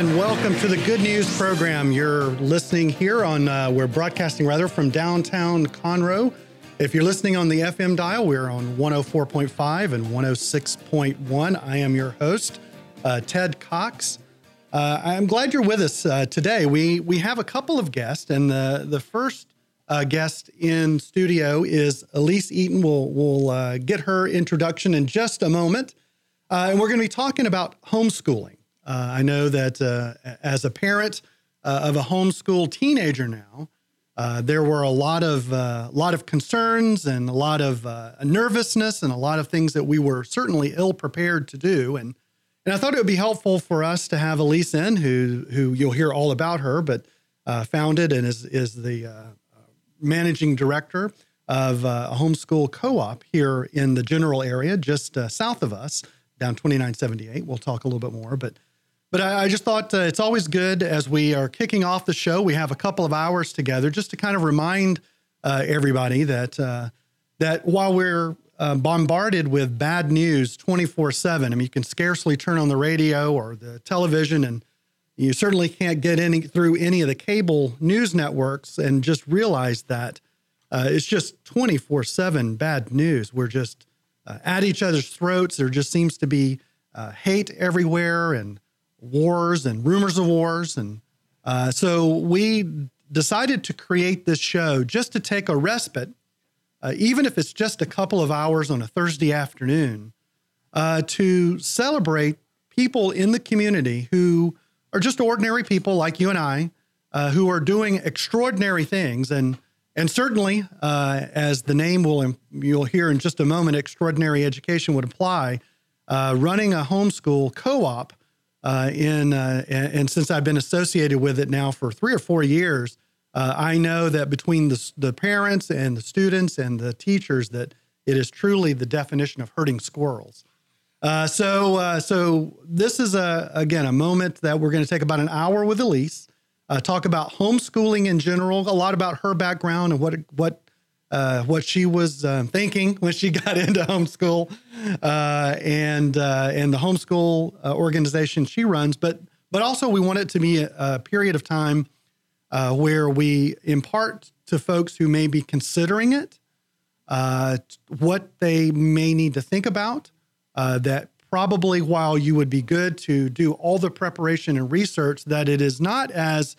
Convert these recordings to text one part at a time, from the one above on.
And welcome to the Good News program. You're listening here on, uh, we're broadcasting rather from downtown Conroe. If you're listening on the FM dial, we're on 104.5 and 106.1. I am your host, uh, Ted Cox. Uh, I'm glad you're with us uh, today. We we have a couple of guests, and the the first uh, guest in studio is Elise Eaton. We'll we'll uh, get her introduction in just a moment, and we're going to be talking about homeschooling. Uh, I know that uh, as a parent uh, of a homeschool teenager now, uh, there were a lot of uh, lot of concerns and a lot of uh, nervousness and a lot of things that we were certainly ill prepared to do. And and I thought it would be helpful for us to have Elise in, who who you'll hear all about her, but founded and is is the managing director of a homeschool co-op here in the general area, just south of us, down 2978. We'll talk a little bit more, but but I, I just thought uh, it's always good as we are kicking off the show. We have a couple of hours together just to kind of remind uh, everybody that uh, that while we're uh, bombarded with bad news 24 7, I mean, you can scarcely turn on the radio or the television, and you certainly can't get any through any of the cable news networks and just realize that uh, it's just 24 7 bad news. We're just uh, at each other's throats. There just seems to be hate everywhere and wars and rumors of wars. And uh, so we decided to create this show just to take a respite, uh, even if it's just a couple of hours on a Thursday afternoon, uh, to celebrate people in the community who are just ordinary people like you and I, uh, who are doing extraordinary things. And and certainly, uh, as the name will you'll hear in just a moment, extraordinary education would apply. Uh, running a homeschool co-op uh, in uh, and, and, since I've been associated with it now for three or four years, uh, I know that between the, the parents and the students and the teachers, that it is truly the definition of herding squirrels. Uh, so, uh, so this is a again a moment that we're going to take about an hour with Elise, uh, talk about homeschooling in general, a lot about her background and what what uh, what she was uh, thinking when she got into homeschool uh, and uh, and the homeschool uh, organization she runs. But but also we want it to be a, a period of time uh, where we impart to folks who may be considering it what they may need to think about. that probably while you would be good to do all the preparation and research, that it is not as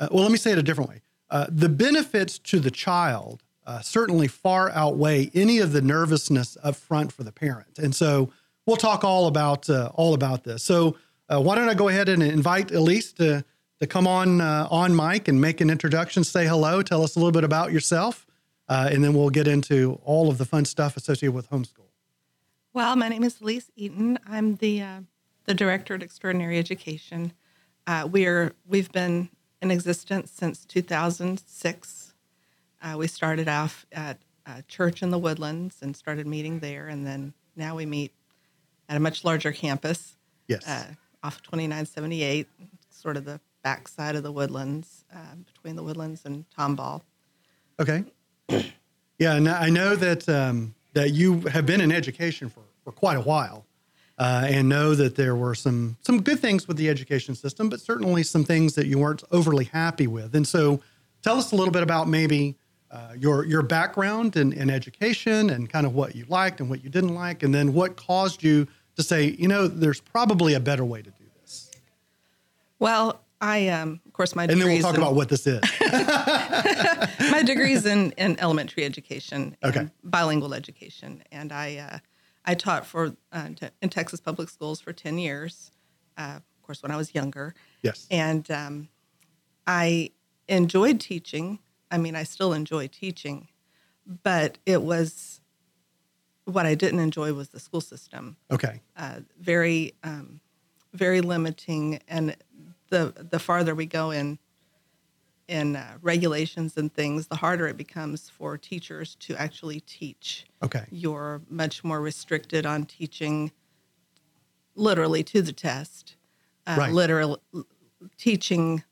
well. Let me say it a different way. the benefits to the child uh, certainly far outweigh any of the nervousness up front for the parent. And so we'll talk all about uh, all about this. So uh, why don't I go ahead and invite Elise to to come on uh, on mic and make an introduction, say hello, tell us a little bit about yourself, uh, and then we'll get into all of the fun stuff associated with homeschool. Well, my name is Elise Eaton. I'm the uh, the director at Extraordinary Education. we're we've been in existence since 2006 uh, we started off at a church in the Woodlands and started meeting there, and then now we meet at a much larger campus. Yes. Uh, off 2978, sort of the backside of the Woodlands, uh, between the Woodlands and Tomball. Okay. Yeah, and I know that um, that you have been in education for, for quite a while, uh, and know that there were some some good things with the education system, but certainly some things that you weren't overly happy with. And so, tell us a little bit about maybe uh, your your background in, in education and kind of what you liked and what you didn't like, and then what caused you to say, you know, there's probably a better way to do this. Well, I um, of course my and then we'll talk in, about what this is. my degrees in in elementary education, okay, bilingual education, and I uh, I taught for uh, in Texas public schools for ten years. Uh, of course, when I was younger, yes, and um, I enjoyed teaching I mean, I still enjoy teaching, but it was what I didn't enjoy was the school system. Okay. Uh, very, um, very limiting, and the the farther we go in in uh, regulations and things, the harder it becomes for teachers to actually teach. Okay. You're much more restricted on teaching literally to the test. Uh, Right. Literal teaching.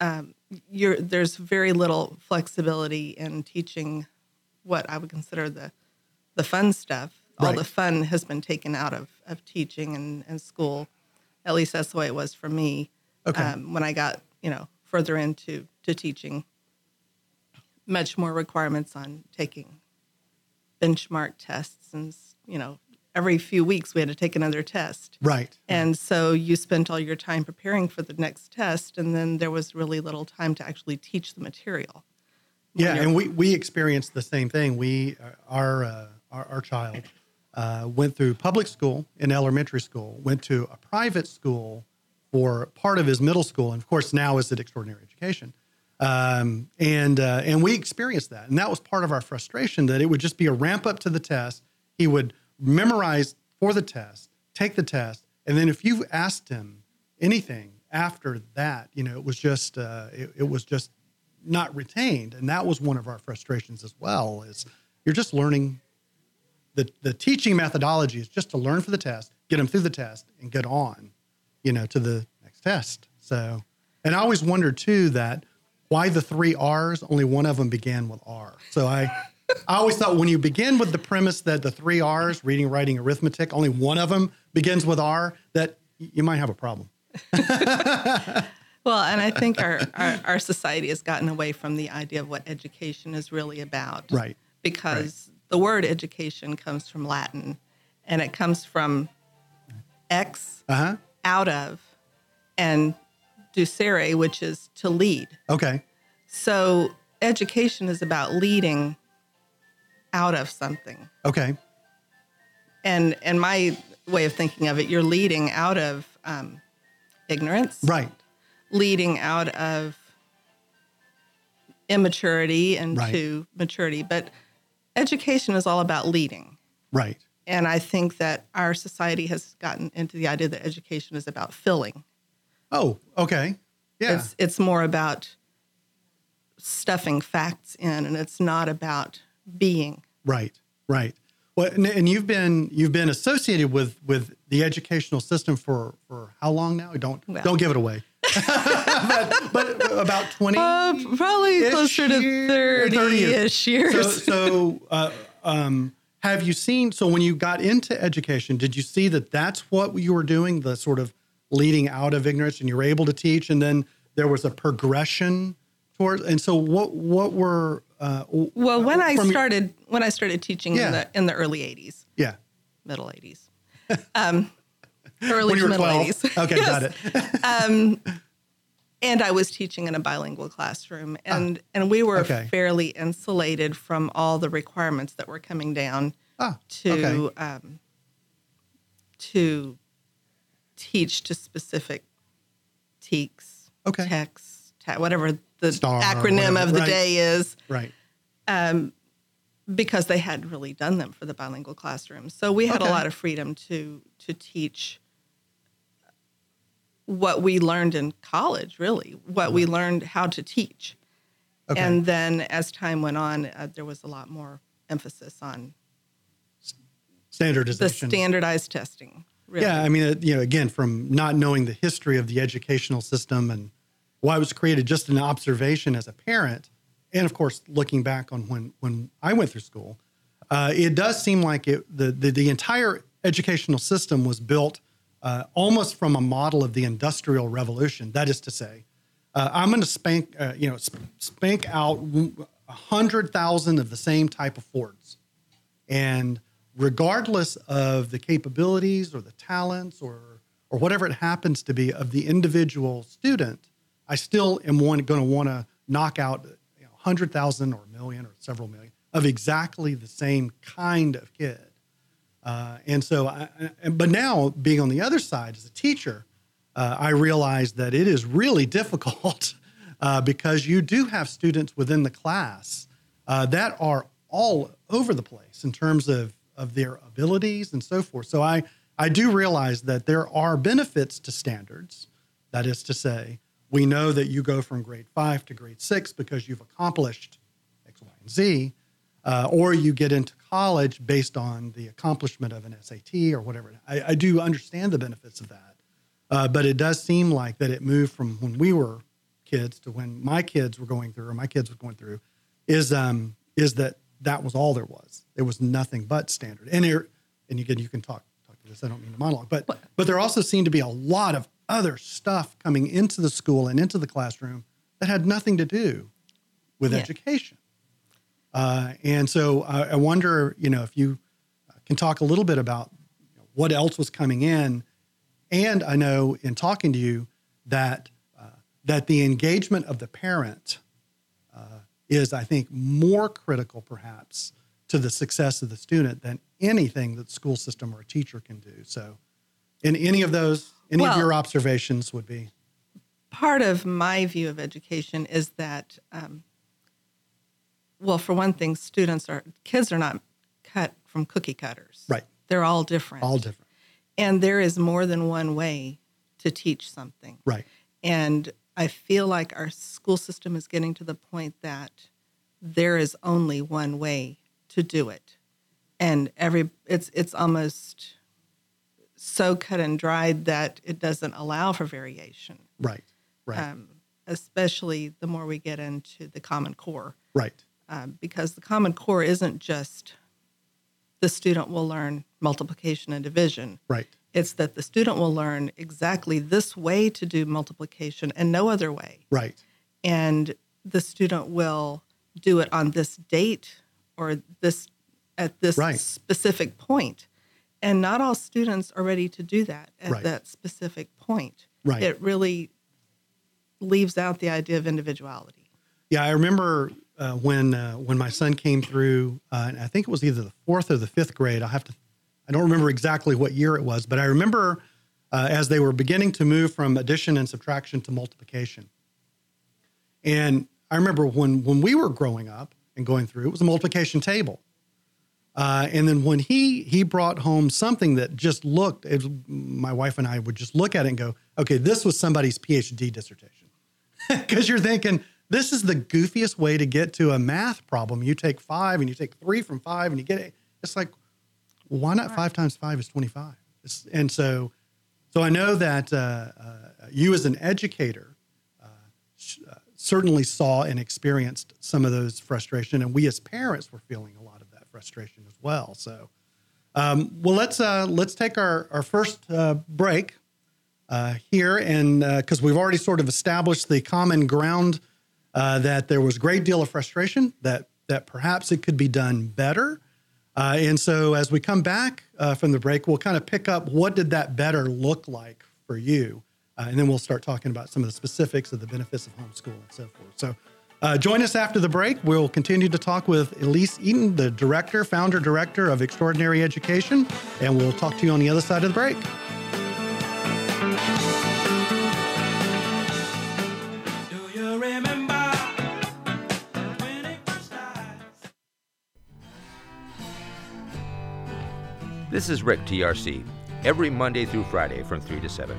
Um, there's very little flexibility in teaching what I would consider the the fun stuff. All the fun has been taken out of, of teaching and, and school. At least that's the way it was for me. Okay. Um, when I got, you know, further into to teaching, much more requirements on taking benchmark tests and, you know, every few weeks we had to take another test. Right. And so you spent all your time preparing for the next test, and then there was really little time to actually teach the material. Yeah, and we we experienced the same thing. We our uh, our, our child uh, went through public school in elementary school, went to a private school for part of his middle school, and of course now is at extraordinary education. Um, and uh, and we experienced that, and that was part of our frustration that it would just be a ramp up to the test. He would memorize for the test, take the test, and then if you asked him anything after that, you know, it was just uh, it, it was just not retained, and that was one of our frustrations as well. Is you're just learning the the teaching methodology is just to learn for the test, get them through the test, and get on, you know, to the next test. So, and I always wondered too that why the three R's, only one of them began with R. So I. I always thought when you begin with the premise that the three R's, reading, writing, arithmetic, only one of them begins with R, that you might have a problem. Well, and I think our, our, our society has gotten away from the idea of what education is really about. Right. Because the word education comes from Latin and it comes from ex, Uh huh. out of, and ducere, which is to lead. Okay. So education is about leading out of something. Okay. And and my way of thinking of it, you're leading out of um, ignorance, Right. leading out of immaturity and Right. to maturity. But education is all about leading. Right. And I think that our society has gotten into the idea that education is about filling. Oh, okay. Yeah. It's it's more about stuffing facts in, and it's not about being. right. Right. Well, and, and you've been you've been associated with with the educational system for for how long now? Don't Well. don't give it away. but, but about twenty. Uh, probably closer to 30 30 years. ish years. so so uh, um, have you seen? So when you got into education, did you see that that's what you were doing? The sort of leading out of ignorance, and you were able to teach, and then there was a progression towards. And so what what were uh, well, when I from your- started when I started teaching Yeah. in the in the early 80s, yeah. middle 80s. Um, early to middle 12. 80s. Okay, got it. and I was teaching in a bilingual classroom, and and we were Ah, okay. fairly insulated from all the requirements that were coming down Ah, to okay. um, to teach to specific TEKS, Okay. texts, ta- whatever the Star acronym of the right. day is, Right. because they hadn't really done them for the bilingual classroom. So we had Okay. a lot of freedom to to teach what we learned in college, really, what we learned how to teach. Okay. And then as time went on, uh, there was a lot more emphasis on the standardized testing. Really. Yeah, I mean, uh, you know, again, from not knowing the history of the educational system and why it was created, just an observation as a parent, and of course, looking back on when when I went through school, uh, it does seem like it the the, the entire educational system was built uh, almost from a model of the Industrial Revolution. That is to say, uh, I'm going to spank, uh, you know, spank out hundred thousand of the same type of Fords, and regardless of the capabilities or the talents or or whatever it happens to be of the individual student, I still am going to want to knock out you know, hundred thousand or a million or several million of exactly the same kind of kid. Uh, and so, I, I- but now being on the other side as a teacher, uh, I realize that it is really difficult uh, because you do have students within the class uh, that are all over the place in terms of of their abilities and so forth. So I, I do realize that there are benefits to standards. That is to say, we know that you go from grade five to grade six because you've accomplished X, Y, and Z, uh, or you get into college based on the accomplishment of an SAT or whatever. I, I do understand the benefits of that, uh, but it does seem like that it moved from when we were kids to when my kids were going through, or my kids were going through, is um, is that that was all there was. There was nothing but standard. And here, and again, you can talk talk to this. I don't mean to monologue, but but there also seemed to be a lot of other stuff coming into the school and into the classroom that had nothing to do with Yeah. education. Uh, and so I, I wonder, you know, if you can talk a little bit about what else was coming in. And I know in talking to you that uh, that the engagement of the parent uh, is, I think, more critical perhaps to the success of the student than anything that the school system or a teacher can do. So, in any of those, any of your observations would be part of my view of education is that, um, well, for one thing, students are kids are not cut from cookie cutters. Right. They're all different. all different. and there is more than one way to teach something. Right. And I feel like our school system is getting to the point that there is only one way to do it. And every it's it's almost so cut and dried that it doesn't allow for variation. Right. Right. Um, especially the more we get into the common core. right. Um, because the common core isn't just the student will learn multiplication and division. Right. It's that the student will learn exactly this way to do multiplication and no other way. Right. And the student will do it on this date or this at this Right. specific point. And not all students are ready to do that at Right. that specific point. Right. It really leaves out the idea of individuality. Yeah, I remember uh, when uh, when my son came through, uh, and I think it was either the fourth or the fifth grade. I have to, I don't remember exactly what year it was, but I remember uh, as they were beginning to move from addition and subtraction to multiplication. And I remember when when we were growing up and going through, it was a multiplication table. Uh, and then when he he brought home something that just looked, it, my wife and I would just look at it and go, "Okay, this was somebody's PhD dissertation," because you're thinking this is the goofiest way to get to a math problem. You take five and you take three from five and you get it. It's like, why not five times five is twenty five? And so, so I know that uh, uh, you as an educator certainly saw and experienced some of those frustration, and we as parents were feeling a lot frustration as well. So, um, well, let's uh, let's take our our first uh, break uh, here, and because we've already sort of established the common ground uh, that there was a great deal of frustration that that perhaps it could be done better. Uh, and so, as we come back uh, from the break, we'll kind of pick up what did that better look like for you, uh, and then we'll start talking about some of the specifics of the benefits of homeschool and so forth. So, uh, join us after the break. We'll continue to talk with Elise Eaton, the director, founder, director of Extraordinary Education, and we'll talk to you on the other side of the break. Do you remember when it first started? This is Rick TRC. Every Monday through Friday from 3 to 7,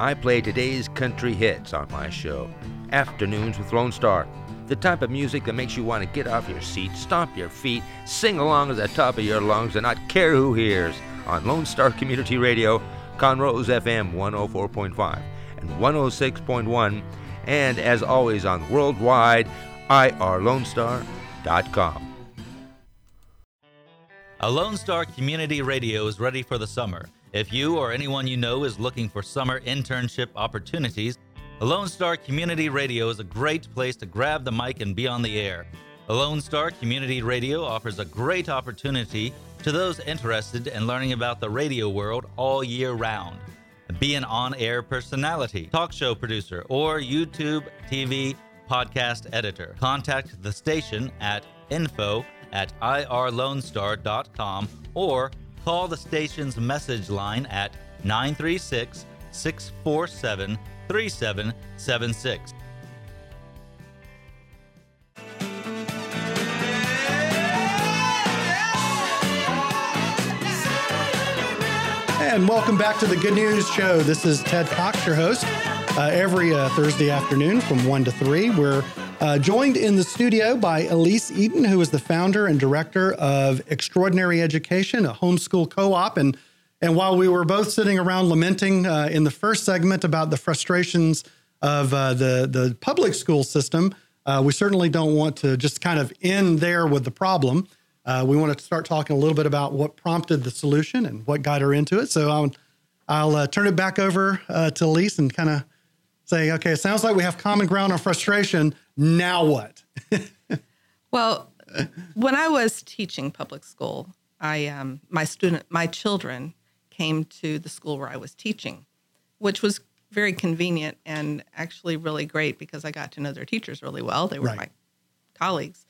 I play today's country hits on my show, Afternoons with Lone Star. The type of music that makes you want to get off your seat, stomp your feet, sing along at the top of your lungs, and not care who hears on Lone Star Community Radio, Conroe's FM 104.5 and 106.1, and as always on worldwide, irlonestar.com. A Lone Star Community Radio is ready for the summer. If you or anyone you know is looking for summer internship opportunities, Lone Star Community Radio is a great place to grab the mic and be on the air. Lone Star Community Radio offers a great opportunity to those interested in learning about the radio world all year round. Be an on air personality, talk show producer, or YouTube, TV, podcast editor. Contact the station at info at irlonestar.com or call the station's message line at 936 647 3776. And welcome back to the Good News Show. This is Ted Cox, your host. Uh, every uh, Thursday afternoon from 1 to 3, we're uh, joined in the studio by Elise Eaton, who is the founder and director of Extraordinary Education, a homeschool co op. And, and while we were both sitting around lamenting uh, in the first segment about the frustrations of uh, the, the public school system, uh, we certainly don't want to just kind of end there with the problem. Uh, we want to start talking a little bit about what prompted the solution and what got her into it. So I'll, I'll uh, turn it back over uh, to Elise and kind of say, okay, it sounds like we have common ground on frustration. Now what? Well, when I was teaching public school, I um, my student my children came to the school where I was teaching, which was very convenient and actually really great because I got to know their teachers really well. They were Right. my colleagues.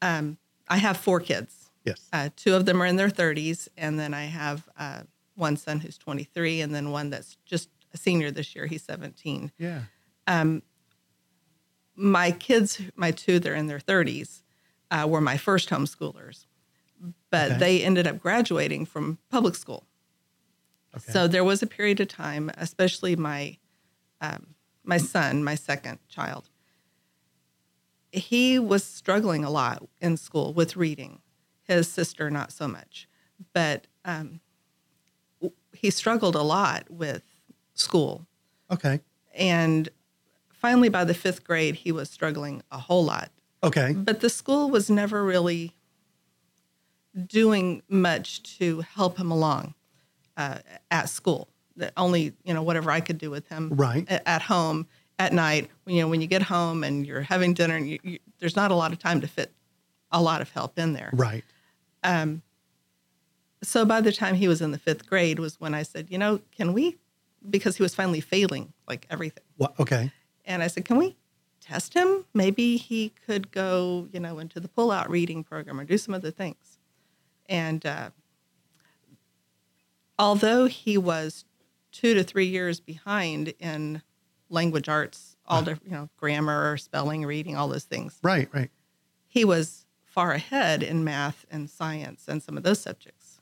Um, I have four kids. yes. Uh, two of them are in their 30s, and then I have uh, one son who's 23, and then one that's just a senior this year. He's 17 yeah. my kids, my two, they're in their 30s, uh, were my first homeschoolers, but Okay. they ended up graduating from public school. Okay. So there was a period of time, especially my um, my son, my second child. He was struggling a lot in school with reading. His sister, not so much, but um, he struggled a lot with school Okay. and finally by the fifth grade he was struggling a whole lot Okay. but the school was never really doing much to help him along uh, at school that only you know whatever i could do with him Right. a- at home at night you know when you get home and you're having dinner and you, you, there's not a lot of time to fit a lot of help in there Right. Um, so by the time he was in the fifth grade was when i said you know can we because he was finally failing like everything What? Okay. And I said, can we test him? Maybe he could go, you know, into the pull-out reading program or do some other things. And uh, although he was two to three years behind in language arts, all the, you know, grammar, spelling, reading, all those things, Right. Right. he was far ahead in math and science and some of those subjects.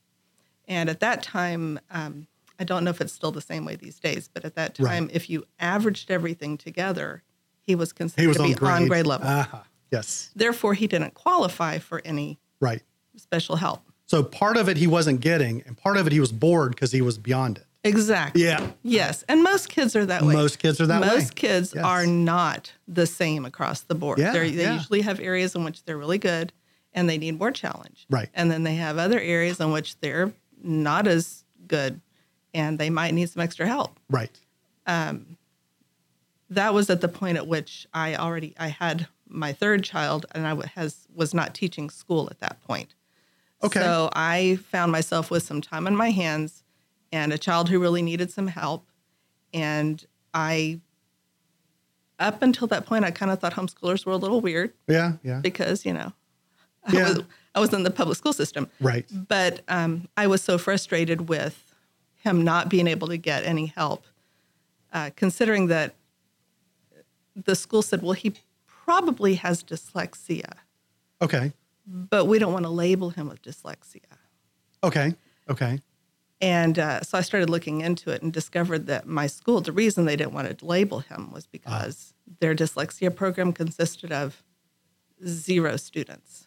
And at that time, um, I don't know if it's still the same way these days, but at that Right. time, if you averaged everything together, he was considered He was to on be grade. on grade level. Aha. Yes. Therefore, he didn't qualify for any Right. special help. So part of it he wasn't getting, and part of it he was bored because he was beyond it. Exactly. Yeah. Yes. And most kids are that way. Most kids are that way. Most kids Yes. are not the same across the board. Yeah, They're, they yeah. usually have areas in which they're really good and they need more challenge. Right. And then they have other areas in which they're not as good and they might need some extra help. Right. Um, that was at the point at which I already I had my third child and I wa- has was not teaching school at that point. Okay. So I found myself with some time on my hands and a child who really needed some help. And I, up until that point, I kind of thought homeschoolers were a little weird Yeah. Yeah. because, you know, I, Yeah. was, I was in the public school system. Right. But um, I was so frustrated with him not being able to get any help, uh, considering that the school said, well, he probably has dyslexia, Okay. But we don't want to label him with dyslexia. Okay. Okay. And uh, so I started looking into it and discovered that my school, the reason they didn't want to label him was because their dyslexia program consisted of zero students.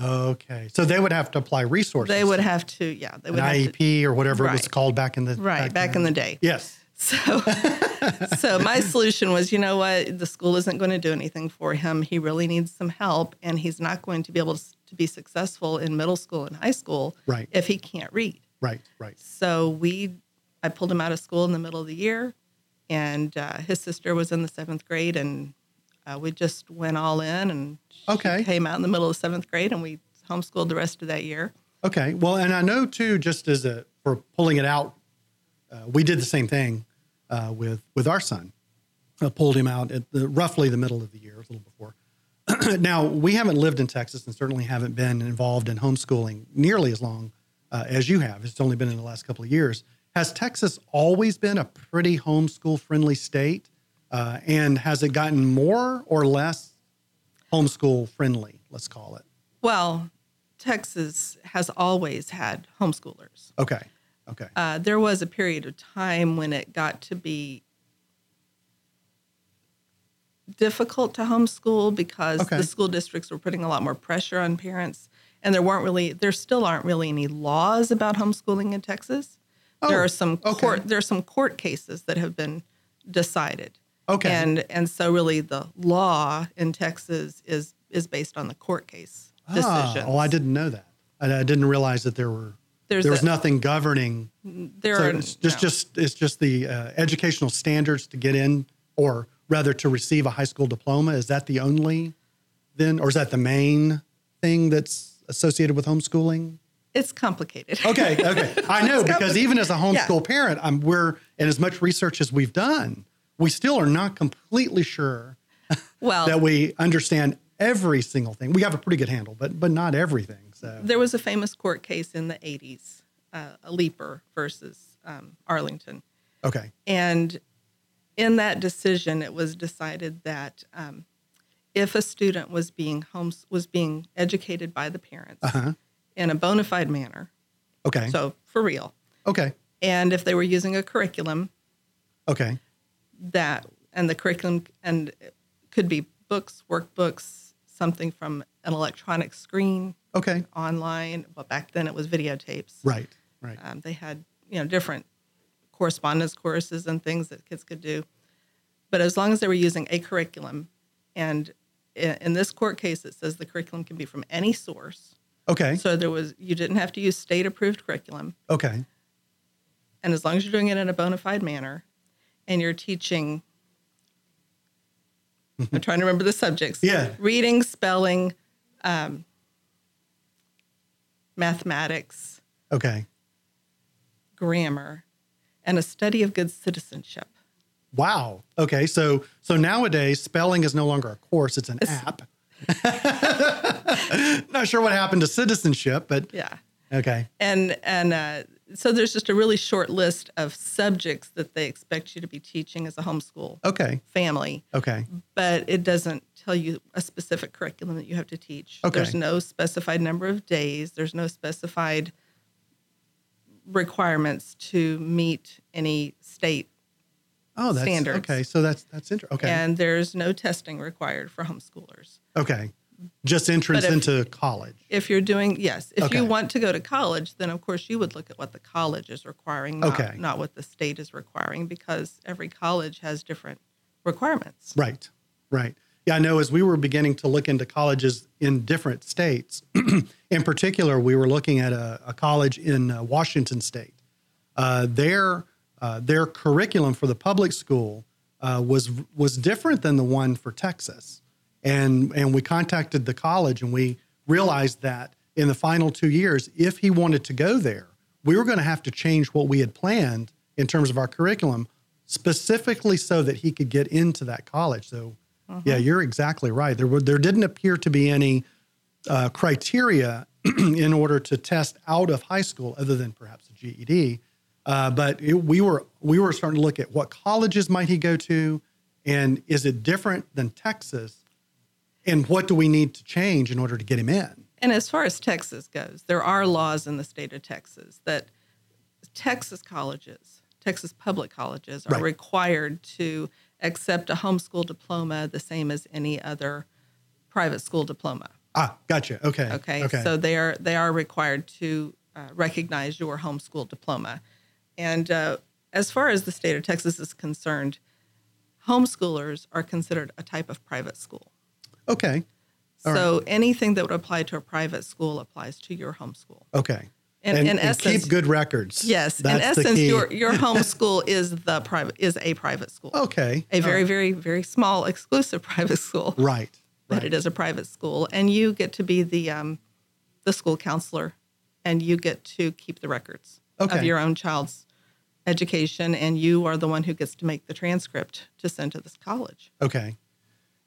Okay. So they would have to apply resources. They would have to, yeah, they an would have to, IEP or whatever it was called back in the right, back in the day. Yes. So, so my solution was, you know what, the school isn't going to do anything for him. He really needs some help, and he's not going to be able to, to be successful in middle school and high school Right. if he can't read. Right. Right. So we, I pulled him out of school in the middle of the year, and uh, his sister was in the seventh grade, and uh, we just went all in, and she Okay. came out in the middle of seventh grade, and we homeschooled the rest of that year. Okay. Well, and I know too, just as a for pulling it out, uh, we did the same thing uh, with with our son. I pulled him out at the, roughly the middle of the year, a little before. now we haven't lived in Texas and certainly haven't been involved in homeschooling nearly as long uh, as you have. It's only been in the last couple of years. Has Texas always been a pretty homeschool friendly state? Uh, and has it gotten more or less homeschool friendly? Let's call it. Well, Texas has always had homeschoolers. Okay. Okay. Uh, there was a period of time when it got to be difficult to homeschool because Okay. the school districts were putting a lot more pressure on parents, and there weren't really, there still aren't really any laws about homeschooling in Texas. there Oh, are some okay. court, there are some court cases that have been decided. Okay. And and so really the law in Texas is is based on the court case decisions. Ah, oh, I didn't know that. I, I didn't realize that there were There's there was a- nothing governing. There So are it's just no. just it's just the uh, educational standards to get in, or rather to receive a high school diploma. Is that the only then, or is that the main thing that's associated with homeschooling? it's complicated. Okay, okay. I know because even as a homeschool parent, I'm we're and as much research as we've done, we still are not completely sure well, that we understand every single thing. We have a pretty good handle, but but not everything. So there was a famous court case in the 80s, uh, a Leeper versus um, Arlington. okay, And in that decision, it was decided that um, if a student was being homes was being educated by the parents Uh-huh. in a bona fide manner, okay, so for real, okay, and if they were using a curriculum okay, that and the curriculum and it could be books, workbooks, something from an electronic screen okay. online. but back then it was videotapes. Right, right. Um, they had you know different correspondence courses and things that kids could do, but as long as they were using a curriculum, and in, in this court case it says the curriculum can be from any source. Okay, So there was you didn't have to use state approved curriculum, okay, and as long as you're doing it in a bona fide manner, and you're teaching. I'm trying to remember the subjects. Yeah. Reading, spelling, um, mathematics, okay. grammar, and a study of good citizenship. Wow. Okay, so so nowadays spelling is no longer a course; it's an app. Not sure what happened to citizenship, but Yeah. okay, And and uh, so there's just a really short list of subjects that they expect you to be teaching as a homeschool okay, family, okay, but it doesn't tell you a specific curriculum that you have to teach. Okay. There's no specified number of days. There's no specified requirements to meet any state, oh, that's Standards. okay. So that's that's interesting. Okay, and there's no testing required for homeschoolers. okay, just entrance if- into college. If you're doing yes, if Okay. you want to go to college, then of course you would look at what the college is requiring, not, Okay. not what the state is requiring, because every college has different requirements. Right, right. Yeah, I know as we were beginning to look into colleges in different states, in particular, we were looking at a, a college in uh, Washington State. Uh, their uh, their curriculum for the public school uh, was was different than the one for Texas, and and we contacted the college and we realized that in the final two years, if he wanted to go there, we were going to have to change what we had planned in terms of our curriculum, specifically so that he could get into that college. So, yeah, you're exactly right. There were there didn't appear to be any uh, criteria in order to test out of high school, other than perhaps a GED. Uh, but it, we were we were starting to look at what colleges might he go to, and is it different than Texas, and what do we need to change in order to get him in? And as far as Texas goes, there are laws in the state of Texas that Texas colleges, Texas public colleges, are Right. required to accept a homeschool diploma the same as any other private school diploma. Ah, gotcha. Okay. Okay, Okay. so they are they are required to uh, recognize your homeschool diploma, and uh, as far as the state of Texas is concerned, homeschoolers are considered a type of private school. Okay. All so anything that would apply to a private school applies to your homeschool. Okay. And, in and essence- keep good records. Yes, That's in essence, your your homeschool is the private is a private school, okay. a very very very small exclusive private school, Right. but Right. it is a private school, and you get to be the um, the school counselor, and you get to keep the records of your own child's education, and you are the one who gets to make the transcript to send to this college. Okay.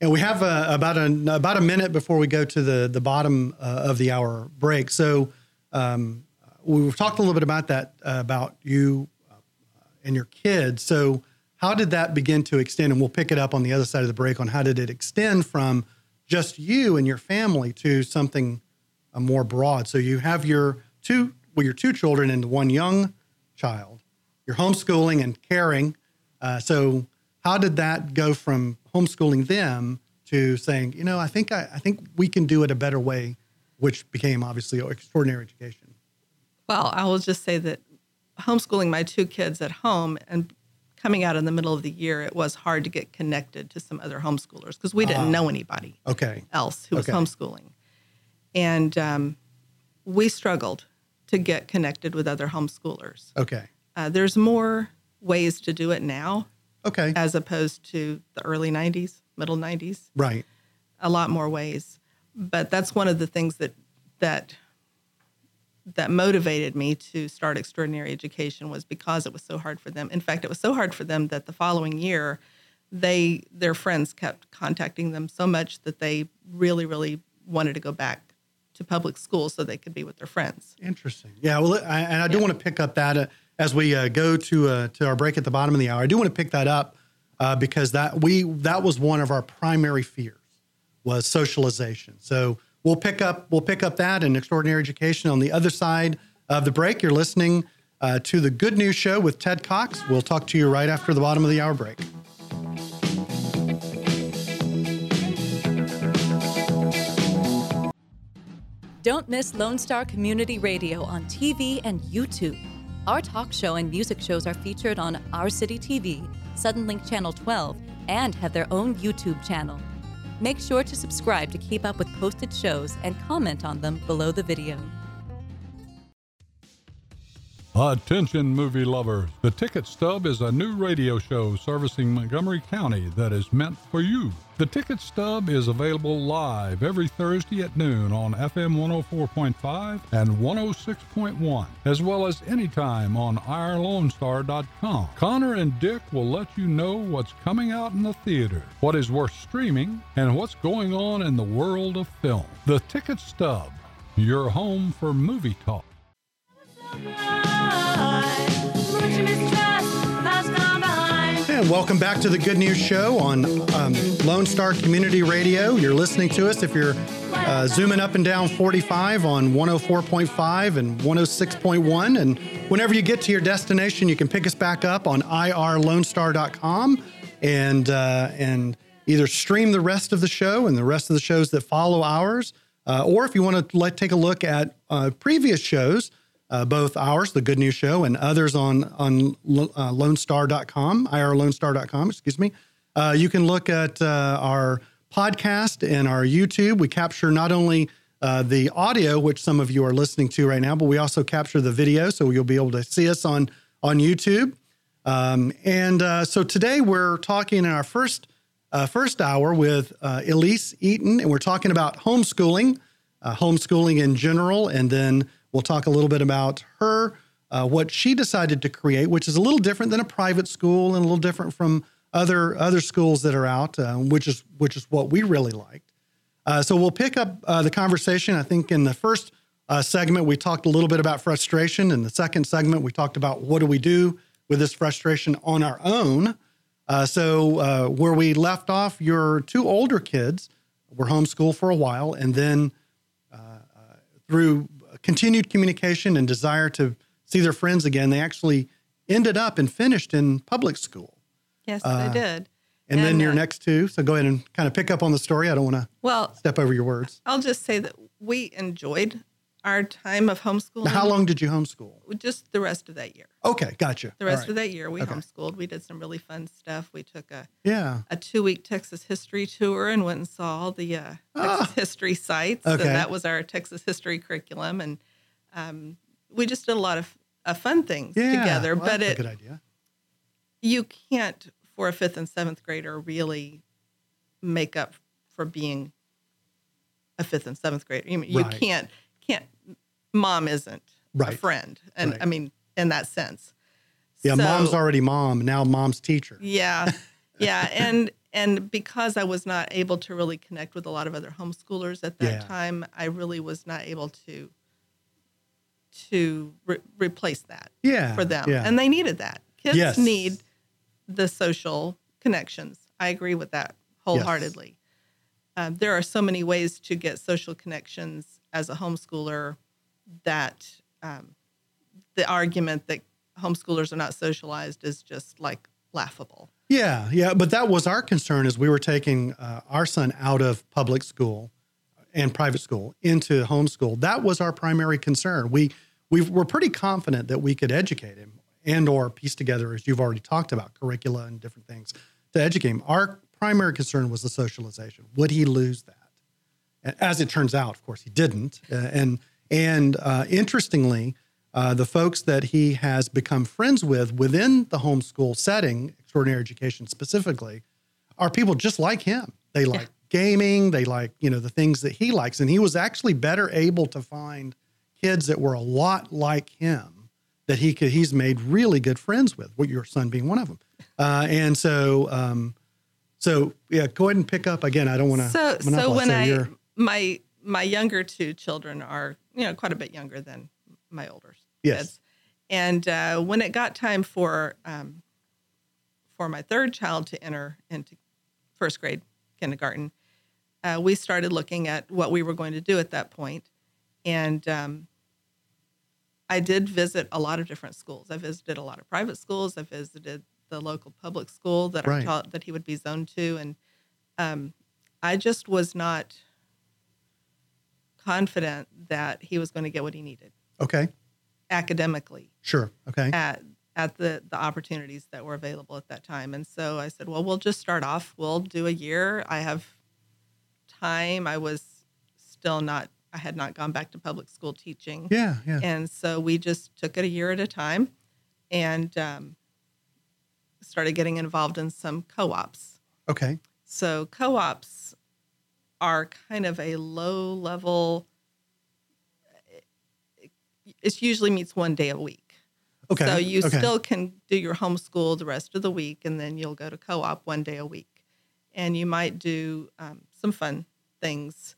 And we have uh, about a about a minute before we go to the the bottom uh, of the hour break. So um, we've talked a little bit about that uh, about you uh, and your kids. So how did that begin to extend? And we'll pick it up on the other side of the break on how did it extend from just you and your family to something uh, more broad. So you have your two well your two children and one young child. You're homeschooling and caring. Uh, so, how did that go from homeschooling them to saying, you know, I think I, I think we can do it a better way, which became obviously extraordinary education. Well, I will just say that homeschooling my two kids at home and coming out in the middle of the year, it was hard to get connected to some other homeschoolers because we didn't know anybody Okay. else who was Okay. homeschooling. And um, we struggled to get connected with other homeschoolers. Okay. Uh, there's more ways to do it now Okay. as opposed to the early 90s, middle 90s. right. a lot more ways. But that's one of the things that that that motivated me to start extraordinary education was because it was so hard for them. In fact, it was so hard for them that the following year they their friends kept contacting them so much that they really really wanted to go back to public school so they could be with their friends. Interesting. Yeah. Well, I, and I do want to pick up that uh, as we uh, go to uh, to our break at the bottom of the hour. I do want to pick that up uh, because that we that was one of our primary fears was socialization. So we'll pick up we'll pick up that in extraordinary education on the other side of the break. You're listening uh, to the Good News Show with Ted Cox. We'll talk to you right after the bottom of the hour break. Don't miss Lone Star Community Radio on TV and YouTube. Our talk show and music shows are featured on Our City TV, Suddenlink Channel 12, and have their own YouTube channel. Make sure to subscribe to keep up with posted shows and comment on them below the video. Attention, movie lovers. The Ticket Stub is a new radio show servicing Montgomery County that is meant for you. The Ticket Stub is available live every Thursday at noon on FM 104.5 and 106.1, as well as anytime on OurLoneStar.com. Connor and Dick will let you know what's coming out in the theater, what is worth streaming, and what's going on in the world of film. The Ticket Stub, your home for movie talk. And welcome back to the Good News Show on um, Lone Star Community Radio. You're listening to us if you're uh, zooming up and down 45 on 104.5 and 106.1. And whenever you get to your destination, you can pick us back up on irlonestar.com and uh, and either stream the rest of the show and the rest of the shows that follow ours, uh, or if you want to let, take a look at uh, previous shows uh, both ours, the Good News Show, and others on on uh, LoneStar.com, irlonestar.com, excuse me. Uh, you can look at uh, our podcast and our YouTube. We capture not only uh, the audio, which some of you are listening to right now, but we also capture the video, so you'll be able to see us on on YouTube. Um, and uh, so today we're talking in our first first hour with Elise Eaton, and we're talking about homeschooling, homeschooling in general, and then we'll talk a little bit about her, uh, what she decided to create, which is a little different than a private school and a little different from other other schools that are out, uh, which is which is what we really liked. Uh, so we'll pick up uh, the conversation. I think in the first uh, segment we talked a little bit about frustration. In the second segment we talked about what do we do with this frustration on our own. Uh, so where we left off, your two older kids were homeschooled for a while, and then through continued communication and desire to see their friends again, they actually ended up and finished in public school. Yes, Uh, they did. And, then And, your uh, next two. So go ahead and kind of pick up on the story. I don't want to Well, step over your words. I'll just say that we enjoyed our time of homeschooling. Now, how long did you homeschool? Just the rest of that year. Okay, gotcha. The rest right. of that year, we Okay. homeschooled. We did some really fun stuff. We took a, Yeah. a two week Texas history tour and went and saw all the uh, Texas history sites. Ah. Okay. That was our Texas history curriculum. And um, we just did a lot of uh, fun things Yeah. together. Well, but that's it, a good idea. you can't, for a fifth and seventh grader, really make up for being a fifth and seventh grader. You, you Right. can't, can't, mom isn't a friend. And Right. I mean, in that sense. Yeah, So- mom's already mom. Now mom's teacher. Yeah. Yeah. And, and because I was not able to really connect with a lot of other homeschoolers at that Yeah. time, I really was not able to, to re- replace that Yeah. for them. Yeah. And they needed that. Kids Yes. need the social connections. I agree with that wholeheartedly. Um, there are so many ways to get social connections as a homeschooler that um, the argument that homeschoolers are not socialized is just like laughable. Yeah, yeah, but that was our concern as we were taking uh, our son out of public school and private school into homeschool. That was our primary concern. We we were pretty confident that we could educate him and or piece together, as you've already talked about, curricula and different things to educate him. Our primary concern was the socialization. Would he lose that? As it turns out, of course, he didn't. Uh, and and uh, interestingly, uh, the folks that he has become friends with within the homeschool setting, extraordinary education specifically, are people just like him. They like gaming, they like you know the things that he likes, and he was actually better able to find kids that were a lot like him that he could he's made really good friends with. What your son being one of them, uh, and so um, so yeah, go ahead and pick up again. I don't want to. So so when I my my younger two children are you know quite a bit younger than my older Yes. kids, and uh, when it got time for um, for my third child to enter into first grade kindergarten, uh, we started looking at what we were going to do at that point, and um, I did visit a lot of different schools. I visited a lot of private schools. I visited the local public school that Right. child, that he would be zoned to, and um, I just was not confident that he was going to get what he needed okay, academically sure, okay, at at the the opportunities that were available at that time. And so I said, well, we'll just start off. We'll do a year. I have time. I was still not. I had not gone back to public school teaching. yeah, yeah, And so we just took it a year at a time and um, started getting involved in some co ops. okay, So co ops are kind of a low level, it usually meets one day a week. okay. So you okay. still can do your homeschool the rest of the week, and then you'll go to co op one day a week. And you might do um, some fun things,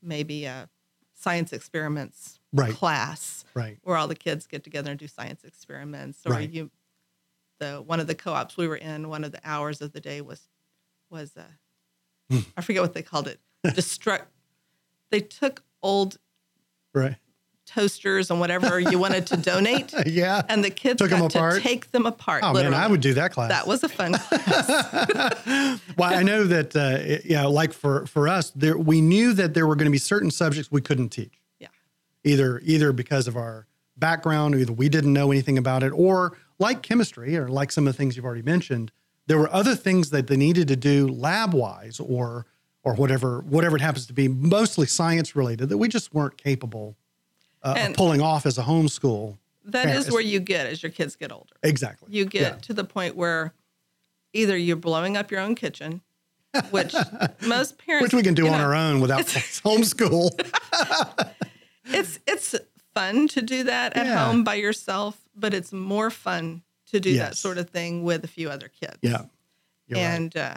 maybe a science experiments Right. class right, where all the kids get together and do science experiments or Right. you the one of the co-ops we were in one of the hours of the day was was uh Hmm. I forget what they called it destruct they took old right, toasters and whatever you wanted to donate yeah. and the kids took got to apart? take them apart Oh man. I would do that class. that was a fun class. well, I know that uh, it- yeah, like for for us, there we knew that there were going to be certain subjects we couldn't teach. Yeah. Either either because of our background, either we didn't know anything about it, or like chemistry, or like some of the things you've already mentioned, there were other things that they needed to do lab wise, or or whatever whatever it happens to be, mostly science related that we just weren't capable uh, of pulling off as a homeschool. that Yeah, is where you get as your kids get older Exactly. you get Yeah. to the point where either you're blowing up your own kitchen which most parents Which we can do on know, our own without homeschool. it's it's fun to do that at Yeah. home by yourself, but it's more fun to do that sort of thing with a few other kids. Yeah. You're right. and uh,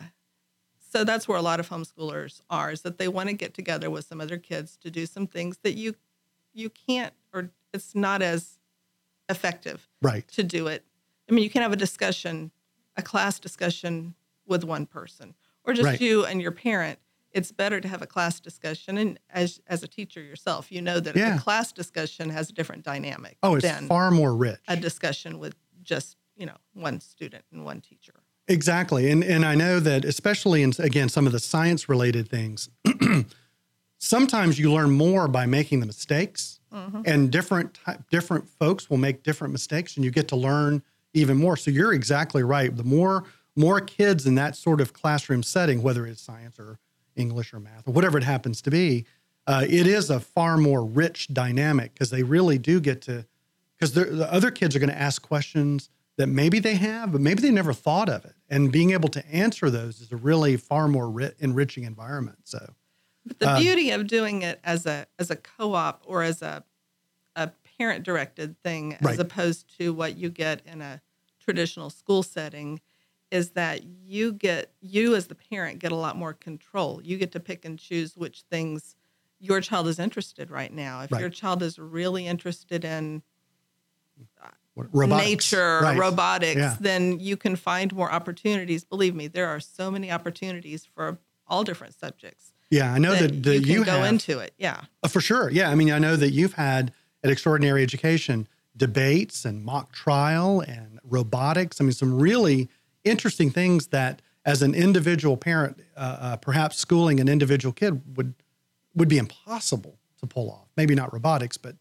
so that's where a lot of homeschoolers are is that they want to get together with some other kids to do some things that you you can't or it's not as effective Right. to do it. I mean, you can have a discussion, a class discussion with one person, or just Right. you and your parent. It's better to have a class discussion, and as as a teacher yourself, you know that Yeah. a class discussion has a different dynamic Oh, it's than far more rich. a discussion with just you know one student and one teacher. Exactly. And and I know that especially in again some of the science related things, sometimes you learn more by making the mistakes. And different different folks will make different mistakes and you get to learn even more. So you're exactly right. The more more kids in that sort of classroom setting, whether it's science or English or math or whatever it happens to be, uh, it is a far more rich dynamic because they really do get to because the other kids are going to ask questions that maybe they have, but maybe they never thought of it. And being able to answer those is a really far more ri- enriching environment. So, But the Um, beauty of doing it as a as a co-op or as a a parent directed thing Right. as opposed to what you get in a traditional school setting is that you get you as the parent get a lot more control. You get to pick and choose which things your child is interested right now. If Right. your child is really interested in what- robotics. nature, Right. robotics, Yeah. then you can find more opportunities. Believe me, there are so many opportunities for all different subjects. Yeah, I know that, that you can you go have into it. Yeah. Uh, for sure. Yeah, I mean, I know that you've had at Extraordinary Education debates and mock trial and robotics. I mean, some really interesting things that, as an individual parent, uh, uh, perhaps schooling an individual kid would would be impossible to pull off. Maybe not robotics, but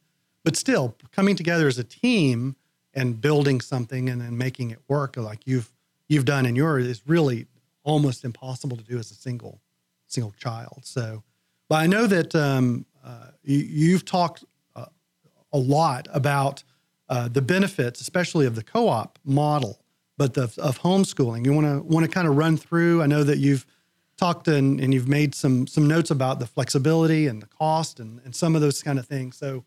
but still coming together as a team and building something and then making it work like you've you've done in yours is really almost impossible to do as a single single child. So, but I know that um, uh, you, you've talked uh, a lot about uh, the benefits, especially of the co-op model, but the, of homeschooling. You want to want to kind of run through. I know that you've talked and, and you've made some some notes about the flexibility and the cost and, and some of those kind of things. So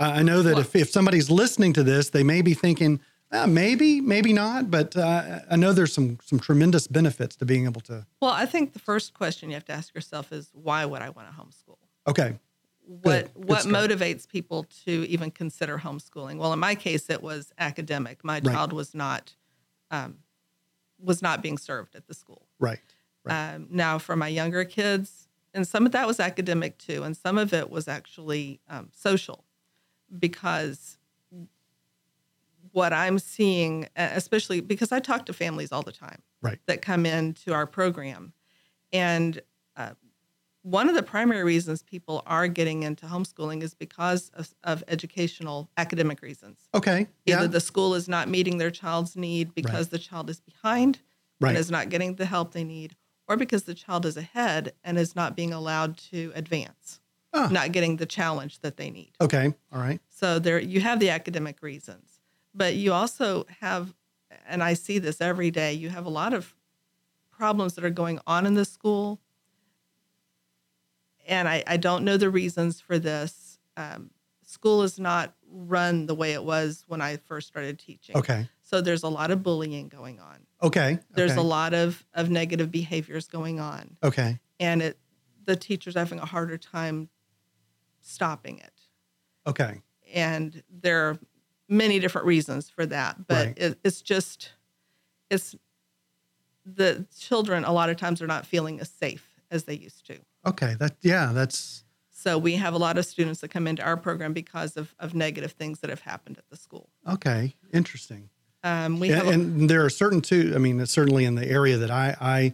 I I know that if, if somebody's listening to this, they may be thinking, uh, maybe, maybe not, but uh, I know there's some some tremendous benefits to being able to. Well, I think the first question you have to ask yourself is why would I want to homeschool? Okay, What Good what start. motivates people to even consider homeschooling? Well, in my case, it was academic. My Right. child was not um, was not being served at the school. right, right, Um, now, for my younger kids, and some of that was academic too, and some of it was actually um, social, because what I'm seeing, especially because I talk to families all the time right, that come into our program, and uh, one of the primary reasons people are getting into homeschooling is because of, of educational academic reasons. okay, Either yeah, the school is not meeting their child's need because Right. the child is behind Right. and is not getting the help they need, or because the child is ahead and is not being allowed to advance, Ah. not getting the challenge that they need. okay, all right, So there you have the academic reasons, but you also have, and I see this every day, you have a lot of problems that are going on in the school. And I, I don't know the reasons for this. Um, school is not run the way it was when I first started teaching. okay, So there's a lot of bullying going on. okay. There's okay, a lot of, of negative behaviors going on. Okay, And it the teacher's having a harder time stopping it okay, and there are many different reasons for that but Right. it, it's just it's the children a lot of times are not feeling as safe as they used to okay. That yeah, that's so we have a lot of students that come into our program because of, of negative things that have happened at the school okay. Interesting. um, we and, have a, and there are certain too. I mean, certainly in the area that I I,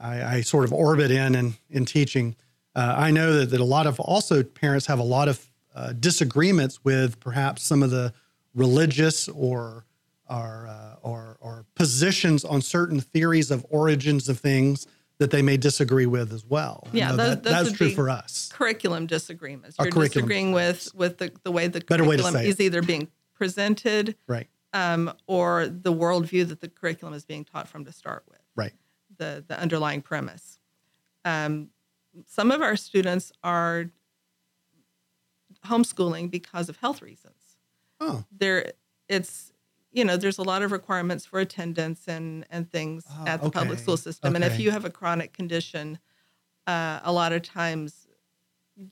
I, I sort of orbit in and in teaching, uh, I know that, that a lot of also parents have a lot of uh, disagreements with perhaps some of the religious or or, uh, or or positions on certain theories of origins of things that they may disagree with as well. Yeah, those- that- those that's true for us. curriculum disagreements you're curriculum disagreeing with with the, the way the Better curriculum say is it. either being presented Right, um, or the worldview that the curriculum is being taught from to start with right, the, the underlying premise. Um, some of our students are homeschooling because of health reasons. oh, There, it's you know, there's a lot of requirements for attendance and and things Ah, at the public school system. And if you have a chronic condition, uh, a lot of times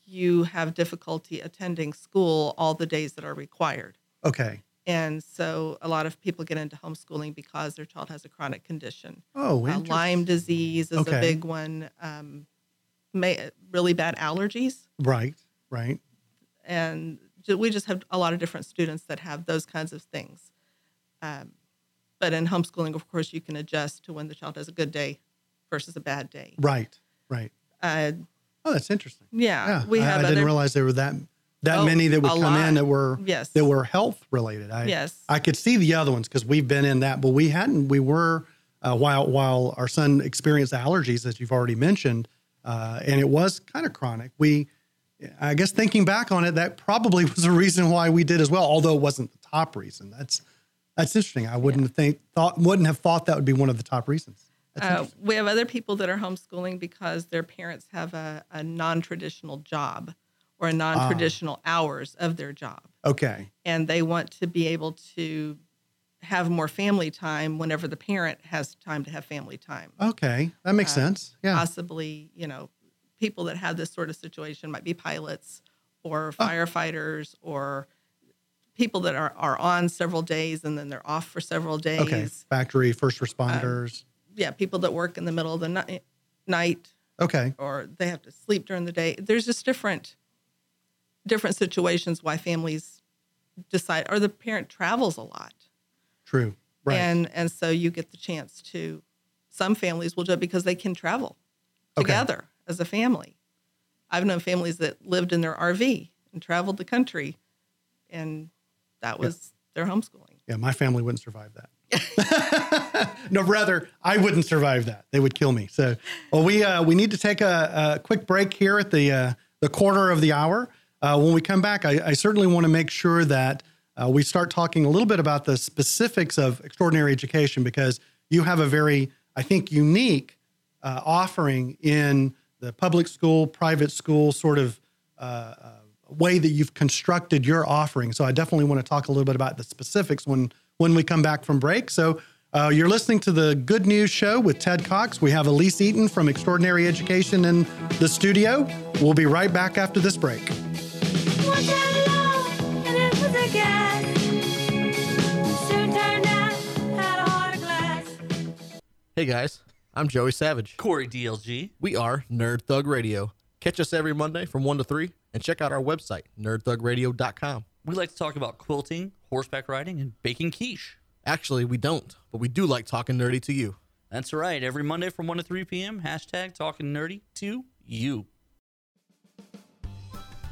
you have difficulty attending school all the days that are required. okay. And so a lot of people get into homeschooling because their child has a chronic condition. Oh, Uh. Lyme disease is Okay. a big one. Um, may, really bad allergies, Right, right. and we just have a lot of different students that have those kinds of things. Um, but in homeschooling, of course, you can adjust to when the child has a good day versus a bad day. Right, right. Uh, Oh, that's interesting. yeah, Yeah, we I, have I other. didn't realize there were that that Oh, many that would come in that were Yes. that were health related. I, Yes. I could see the other ones because we've been in that, but we hadn't. We were uh, while while our son experienced allergies, as you've already mentioned, uh, and it was kind of chronic. We, I guess, thinking back on it, that probably was a reason why we did as well, although it wasn't the top reason. That's that's interesting. I wouldn't think thought wouldn't have thought that would be one of the top reasons. Uh, we have other people that are homeschooling because their parents have a, a non-traditional job or a non-traditional hours of their job, Okay, and they want to be able to have more family time whenever the parent has time to have family time. okay, that makes Uh, sense. Yeah. Possibly, you know, people that have this sort of situation might be pilots or Oh. firefighters or people that are, are on several days and then they're off for several days. Okay, factory first responders. Yeah, people that work in the middle of the ni- night okay, or they have to sleep during the day. There's just different different situations why families decide, or the parent travels a lot. True. Right. And and so you get the chance to some families will do it because they can travel Okay. together as a family. I've known families that lived in their RV and traveled the country and that was their homeschooling. yeah, my family wouldn't survive that. no, rather, I wouldn't survive that. They would kill me. So, well, we uh, we need to take a, a quick break here at the uh, the quarter of the hour. Uh, when we come back, I, I certainly want to make sure that uh, we start talking a little bit about the specifics of extraordinary education because you have a very, I think, unique uh, offering in the public school, private school sort of uh, uh, way that you've constructed your offering. So I definitely want to talk a little bit about the specifics when when we come back from break. So uh, you're listening to the Good News Show with Ted Cox. We have Elise Eaton from Extraordinary Education in the studio. We'll be right back after this break. Hey guys, I'm Joey Savage. Corey DLG. We are Nerd Thug Radio. Catch us every Monday from 1 to 3 and check out our website, nerdthugradio.com. We like to talk about quilting, horseback riding, and baking quiche. Actually, we don't, but we do like talking nerdy to you. That's right. Every Monday from 1 to 3 p.m., hashtag talking nerdy to you.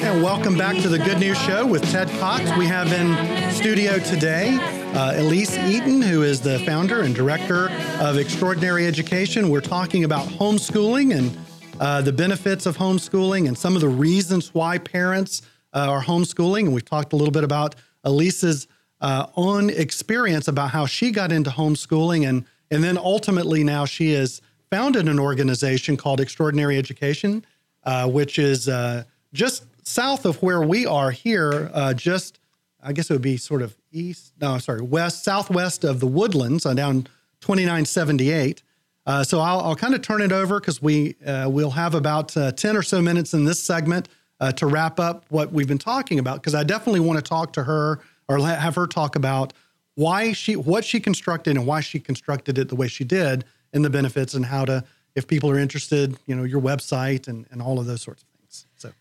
And welcome back to the Good News Show with Ted Cox. We have in studio today uh, Elise Eaton, who is the founder and director of Extraordinary Education. We're talking about homeschooling and uh, the benefits of homeschooling and some of the reasons why parents uh, are homeschooling. And we've talked a little bit about Elise's uh, own experience about how she got into homeschooling and and then ultimately now she has founded an organization called Extraordinary Education, uh, which is uh, just south of where we are here, uh, just I guess it would be sort of east, no, sorry, west, southwest of the Woodlands, uh, down 2978. Uh, so I'll, I'll kind of turn it over because we uh, we'll have about uh, 10 or so minutes in this segment to wrap up what we've been talking about because I definitely want to talk to her or have her talk about why she what she constructed and why she constructed it the way she did and the benefits and how to if people are interested you know your website and, and all of those sorts of things. So.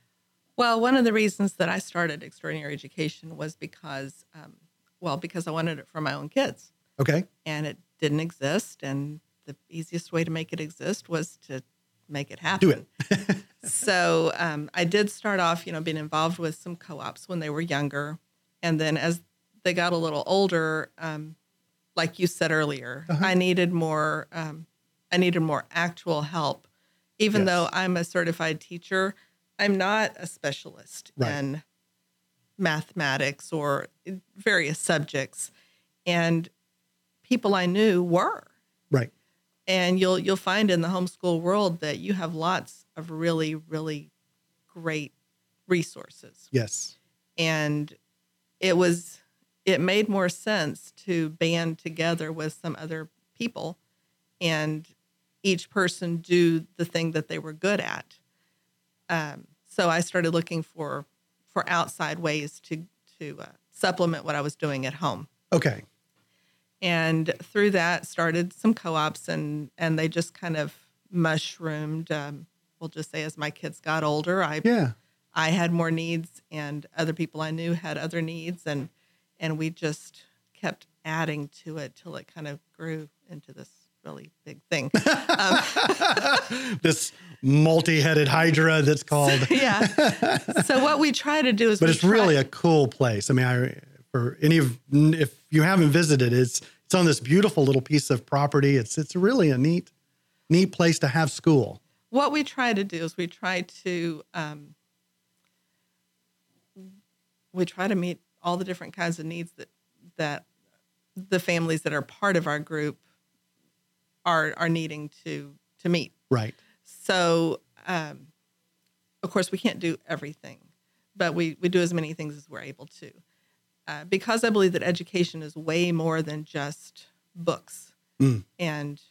Well, one of the reasons that I started Extraordinary Education was because, um, well, because I wanted it for my own kids, okay. And it didn't exist, and the easiest way to make it exist was to make it happen. do it. so um, I did start off, you know, being involved with some co-ops when they were younger, and then as they got a little older, um, like you said earlier, Uh-huh. I needed more. Um, I needed more actual help. Even Yes. though I'm a certified teacher, I'm not a specialist Right. in mathematics or various subjects, and people I knew were right and you'll you'll find in the homeschool world that you have lots of really really great resources yes and it was it made more sense to band together with some other people and each person do the thing that they were good at. Um, so i started looking for for outside ways to to uh, supplement what i was doing at home. Okay. And through that started some co-ops and and they just kind of mushroomed um, we'll just say as my kids got older i yeah. I had more needs and other people i knew had other needs and and we just kept adding to it till it kind of grew into this really big thing. Um, this multi-headed hydra that's called. Yeah. So what we try to do is but it's try- really a cool place. I mean i for any of if you haven't visited it's it's on this beautiful little piece of property. It's it's really a neat neat place to have school. What we try to do is we try to um, we try to meet all the different kinds of needs that that the families that are part of our group are are needing to to meet right so um, of course, we can't do everything, but we, we do as many things as we're able to. Uh, because I believe that education is way more than just books Mm. and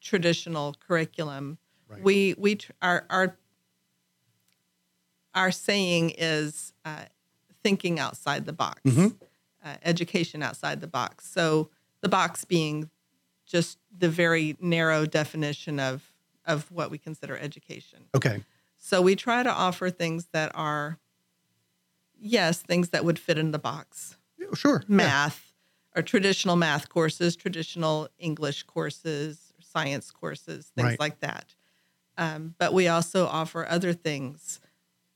traditional curriculum. Right. We we tr- our our our saying is uh, thinking outside the box, Mhm. uh, education outside the box. So the box being just the very narrow definition of of what we consider education. Okay. So we try to offer things that are, yes, things that would fit in the box. Sure. yeah. Math or traditional math courses, traditional English courses, science courses, things Right. like that. Um, but we also offer other things,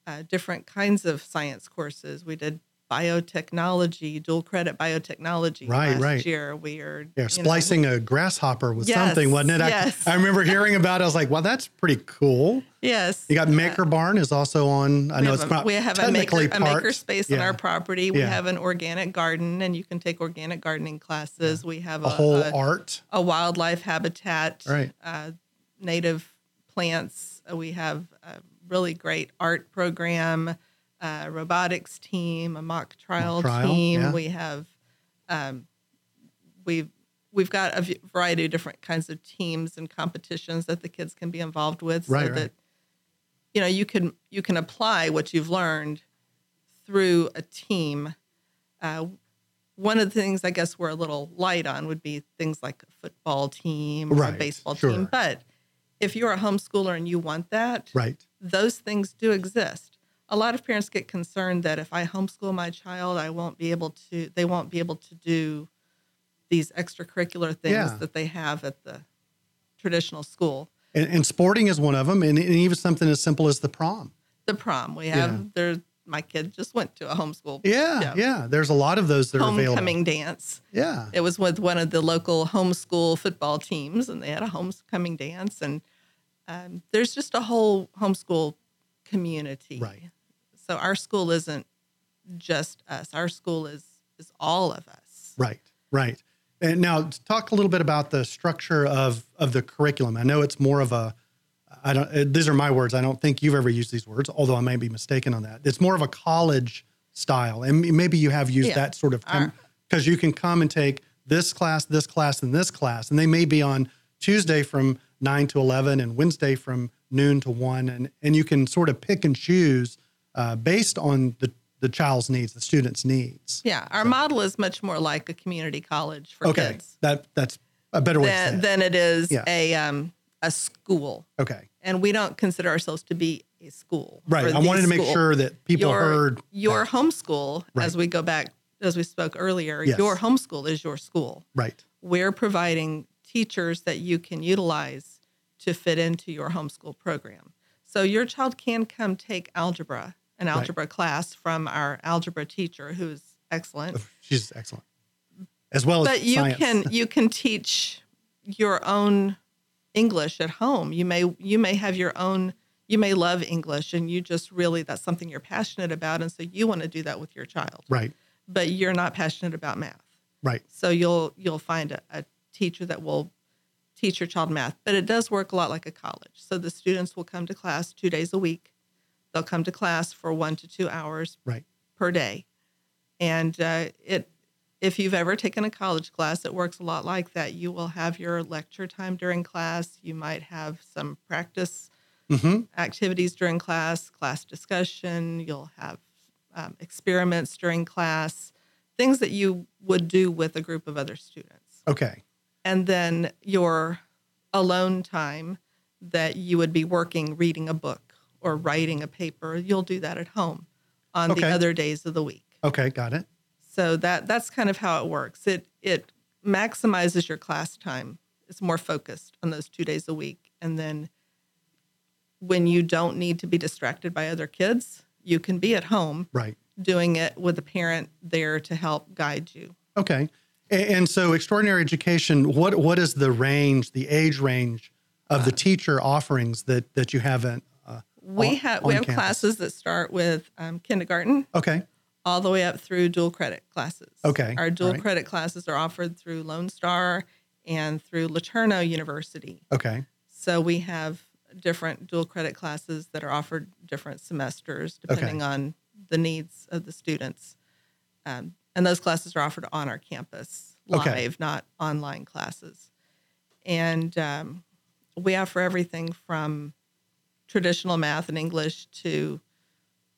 uh, different kinds of science courses. We did biotechnology, dual credit biotechnology Right, last right. year. We are Yeah, you know, splicing a grasshopper with Yes, something, wasn't it? I, yes. I remember hearing about it. I was like, well, that's pretty cool. Yes. You got Maker Barn is also on. I We know it's a- not we have a maker, a maker space on our property. We Yeah. have an organic garden, and you can take organic gardening classes. We have A a, whole art. a wildlife habitat, Right. uh, native plants. Uh, We have a really great art program, uh, robotics team, a mock trial, trial, team. yeah. We have um, we've we've got a variety of different kinds of teams and competitions that the kids can be involved with, Right, so right. that you know you can you can apply what you've learned through a team. Uh, one of the things I guess we're a little light on would be things like a football team or Right, a baseball sure. team. But if you're a homeschooler and you want that, Right. those things do exist. A lot of parents get concerned that if I homeschool my child, I won't be able to. They won't be able to do these extracurricular things Yeah. that they have at the traditional school. And, and sporting is one of them, and, and even something as simple as the prom. The prom we have Yeah. there. My kid just went to a homeschool. Yeah, yeah. There's a lot of those that are available. homecoming dance. Yeah. It was with one of the local homeschool football teams, and they had a homecoming dance. And um, there's just a whole homeschool community. Right. So our school isn't just us. Our school is is all of us. Right, right. And now to talk a little bit about the structure of of the curriculum. I know it's more of a I don't uh, these are my words. I don't think you've ever used these words, although I may be mistaken on that. It's more of a college style. And maybe you have used Yeah. that sort of because you can come and take this class, this class, and this class, and they may be on Tuesday from nine to eleven and Wednesday from noon to one, and and you can sort of pick and choose uh, based on the the child's needs, the student's needs. Yeah, our model is much more like a community college for okay, kids that that's a better way to say than, it. than it is Yeah. a um, a school. Okay. And we don't consider ourselves to be a school. Right. I wanted to make sure that people your, heard your homeschool, Right. as we go back, as we spoke earlier, Yes. your homeschool is your school. Right. We're providing teachers that you can utilize to fit into your homeschool program. So your child can come take algebra, an Right. algebra class from our algebra teacher who's excellent. She's excellent. As well as but you science. can you can teach your own English at home. You may you may have your own you may love English and you just really that's something you're passionate about and so you want to do that with your child. Right. But you're not passionate about math. Right. So you'll you'll find a, a teacher that will teach your child math. But it does work a lot like a college. So the students will come to class two days a week. They'll come to class for one to two hours Right. per day. And uh, it, if you've ever taken a college class, it works a lot like that. You will have your lecture time during class. You might have some practice Mhm. activities during class, class discussion. You'll have um, experiments during class, things that you would do with a group of other students. Okay. And then your alone time that you would be working, reading a book or writing a paper, you'll do that at home on Okay. the other days of the week. Okay. Got it. So that that's kind of how it works. It it maximizes your class time. It's more focused on those two days a week, and then when you don't need to be distracted by other kids, you can be at home Right. doing it with a parent there to help guide you. Okay. A- And so, extraordinary education. What what is the range, the age range of Uh, the teacher offerings that that you have in? Uh, We on- have we have campus? classes that start with um, kindergarten Okay. All the way up through dual credit classes. Okay, Our dual right. credit classes are offered through Lone Star and through LeTourneau University. Okay. So we have different dual credit classes that are offered different semesters depending on the needs of the students. Um, and those classes are offered on our campus live, Okay. not online classes. And um, we offer everything from traditional math and English to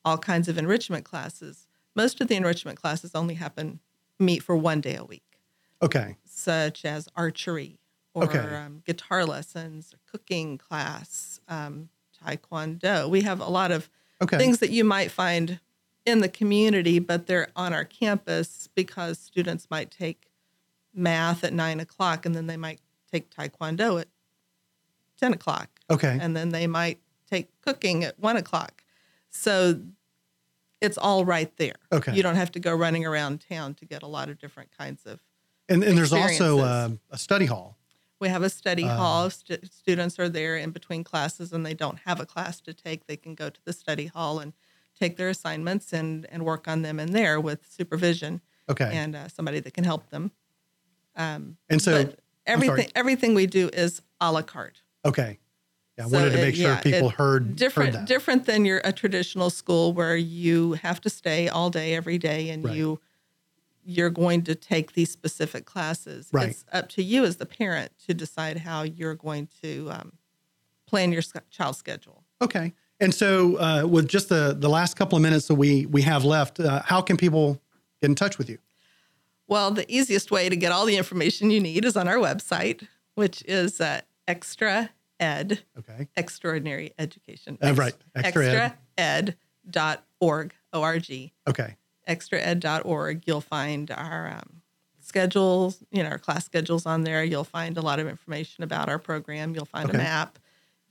all kinds of enrichment classes. Most of the enrichment classes only happen meet for one day a week, Okay. such as archery or Okay. um, guitar lessons, cooking class, um, taekwondo. We have a lot of Okay. things that you might find in the community, but they're on our campus because students might take math at nine o'clock and then they might take taekwondo at 10 o'clock. Okay. And then they might take cooking at one o'clock. So it's all right there. Okay. You don't have to go running around town to get a lot of different kinds of. And, and there's also um, a study hall. We have a study Uh, hall. Stu- students are there in between classes and they don't have a class to take. They can go to the study hall and take their assignments and, and work on them in there with supervision Okay. and uh, somebody that can help them. Um, And so- but I'm sorry. everything everything we do is a la carte. Okay. Yeah, I So wanted to it- make sure yeah, people it- heard, different heard different than your a traditional school where you have to stay all day every day and Right. you you're going to take these specific classes. Right. It's up to you as the parent to decide how you're going to um, plan your sc- child's schedule. Okay. And so, uh, with just the, the last couple of minutes that we, we have left, uh, how can people get in touch with you? Well, the easiest way to get all the information you need is on our website, which is uh, Extra Ed, Okay. Extraordinary Education. Uh, right. Extra Ed. extraed.org, O-R-G. O-R-G. Okay. extraed.org. You'll find our um, schedules, you know, our class schedules on there. You'll find a lot of information about our program. You'll find Okay. a map.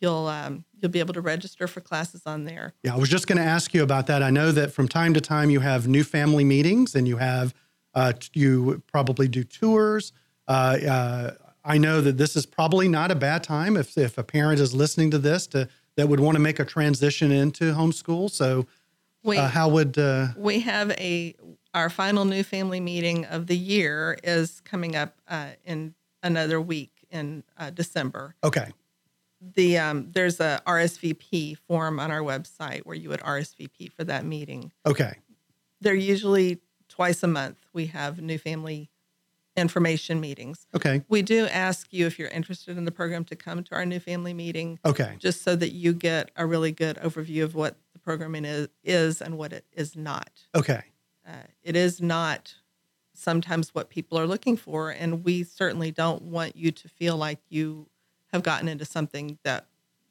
You'll um, you'll be able to register for classes on there. Yeah, I was just going to ask you about that. I know that from time to time you have new family meetings and you have, uh, you probably do tours. Uh, uh, I know that this is probably not a bad time if, if a parent is listening to this to, that would want to make a transition into homeschool. So, We uh, how would, uh, we have a our final new family meeting of the year is coming up uh, in another week in uh, December. okay. The um, there's a RSVP form on our website where you would RSVP for that meeting. Okay. they're usually twice a month. We have new family information meetings. Okay. We do ask you if you're interested in the program to come to our new family meeting, Okay. just so that you get a really good overview of what the programming is, is and what it is not. Okay. Uh, it is not sometimes what people are looking for, and we certainly don't want you to feel like you have gotten into something that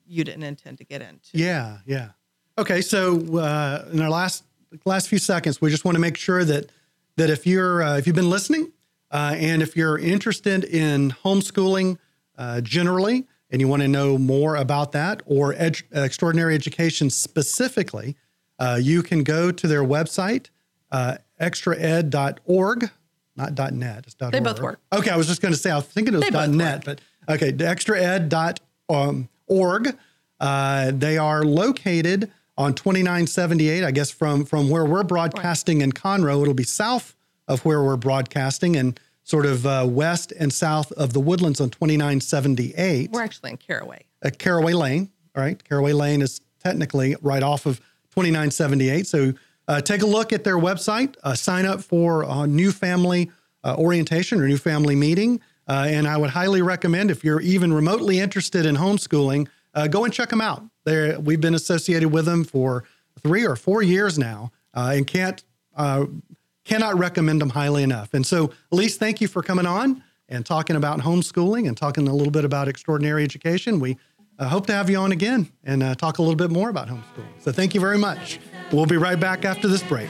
you didn't intend to get into. Yeah, yeah. Okay, so uh, in our last last few seconds, we just want to make sure that that if you're uh, if you've been listening uh, and if you're interested in homeschooling uh, generally and you want to know more about that or edu- extraordinary education specifically, uh, you can go to their website uh, extraed.org, not .net. It's .org. They both work. Okay, I was just going to say I was thinking it was .net, but okay, extraed.org. Uh, they are located on 2978. I guess from from where we're broadcasting in Conroe, it'll be south of where we're broadcasting and sort of uh, west and south of the Woodlands on 2978 We're actually in Caraway. at Caraway Lane. All right, Caraway Lane is technically right off of 2978. So uh, take a look at their website, uh, sign up for a new family uh, orientation or new family meeting. Uh, and I would highly recommend if you're even remotely interested in homeschooling, uh, go and check them out. They're, we've been associated with them for three or four years now uh, and can't uh, cannot recommend them highly enough. And so, Elise, thank you for coming on and talking about homeschooling and talking a little bit about extraordinary education. We uh, hope to have you on again and uh, talk a little bit more about homeschooling. So, thank you very much. We'll be right back after this break.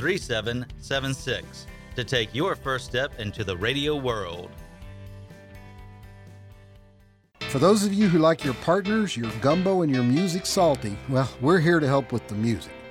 3776 to take your first step into the radio world. For those of you who like your partners, your gumbo, and your music salty, well, we're here to help with the music.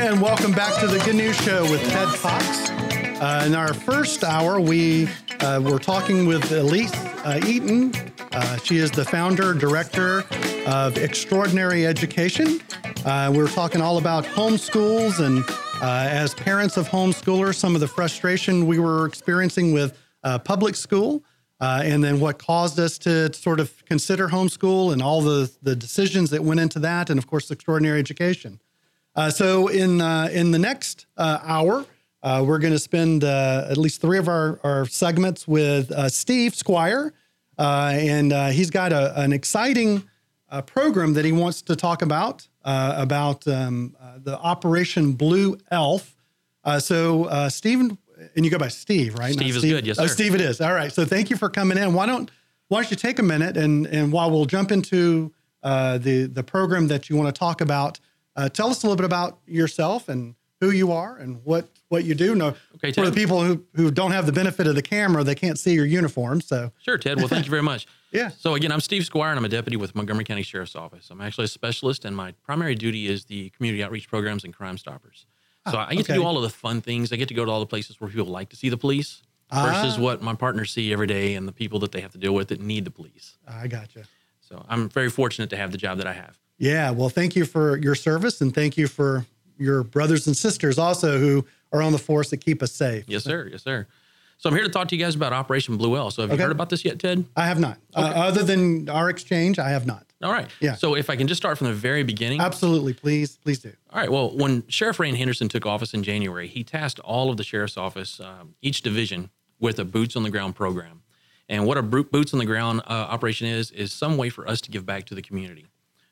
And welcome back to the Good News Show with Ted Cox. Uh, in our first hour, we uh, were talking with Elise uh, Eaton. Uh, she is the founder director of Extraordinary Education. Uh, we were talking all about homeschools and uh, as parents of homeschoolers, some of the frustration we were experiencing with public school. Uh, and then what caused us to sort of consider homeschool and all the, the decisions that went into that, and of course, extraordinary education. Uh, so in uh, in the next uh, hour, uh, we're going to spend uh, at least three of our, our segments with uh, Steve Squire, uh, and uh, he's got a, an exciting uh, program that he wants to talk about uh, about um, uh, the Operation Blue Elf. Uh, so uh, Stephen, and you go by Steve, right? Not Steve is good, yes, Sir. Oh. Steve, it is. All right. So thank you for coming in. Why don't Why don't you take a minute and and while we'll jump into uh, the the program that you want to talk about, uh, tell us a little bit about yourself and who you are and what what you do. No, Okay, for the people who who don't have the benefit of the camera, they can't see your uniform. So Sure, Ted. Well, thank you very much. Yeah. So again, I'm Steve Squire, and I'm a deputy with Montgomery County Sheriff's Office. I'm actually a specialist, and my primary duty is the community outreach programs and Crime Stoppers. So Ah, I get to do all of the fun things. I get to go to all the places where people like to see the police versus Ah. what my partners see every day and the people that they have to deal with that need the police. I gotcha. So I'm very fortunate to have the job that I have. Yeah. Well, thank you for your service and thank you for your brothers and sisters also who are on the force that keep us safe. Yes, sir. Yes, sir. So I'm here to talk to you guys about Operation Blue Elf. So have Okay. you heard about this yet, Ted? I have not. Uh, other than our exchange, I have not. All right. Yeah. So if I can just start from the very beginning. Absolutely. Please, please do. All right. Well, when Sheriff Rand Henderson took office in January, he tasked all of the sheriff's office, um, each division, with a boots on the ground program. And what a boots on the ground uh, operation is is some way for us to give back to the community.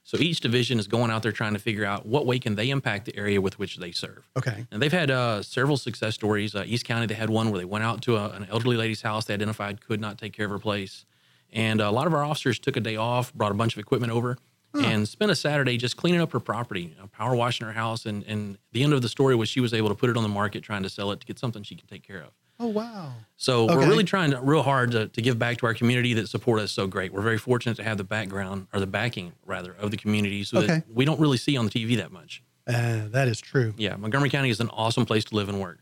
So each division is going out there trying to figure out what way can they impact the area with which they serve. Okay. And they've had uh, several success stories. Uh, East County, they had one where they went out to a, an elderly lady's house they identified could not take care of her place. And a lot of our officers took a day off, brought a bunch of equipment over, and spent a Saturday just cleaning up her property, uh, power washing her house. And, and the end of the story was she was able to put it on the market trying to sell it to get something she can take care of. Oh, wow. So Okay. we're really trying to, real hard to, to give back to our community that support us so great. We're very fortunate to have the background or the backing rather of the community so Okay. that we don't really see on the TV that much. Uh, that is true. Yeah, Montgomery County is an awesome place to live and work.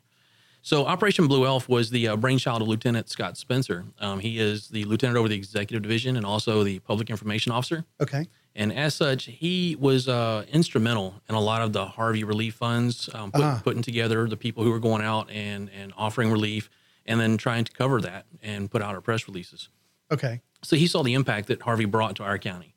So Operation Blue Elf was the uh, brainchild of Lieutenant Scott Spencer. Um, he is the lieutenant over the executive division and also the public information officer. Okay. And as such, he was uh, instrumental in a lot of the Harvey relief funds, um, put, Ah. putting together the people who were going out and, and offering relief, and then trying to cover that and put out our press releases. Okay. So he saw the impact that Harvey brought to our county.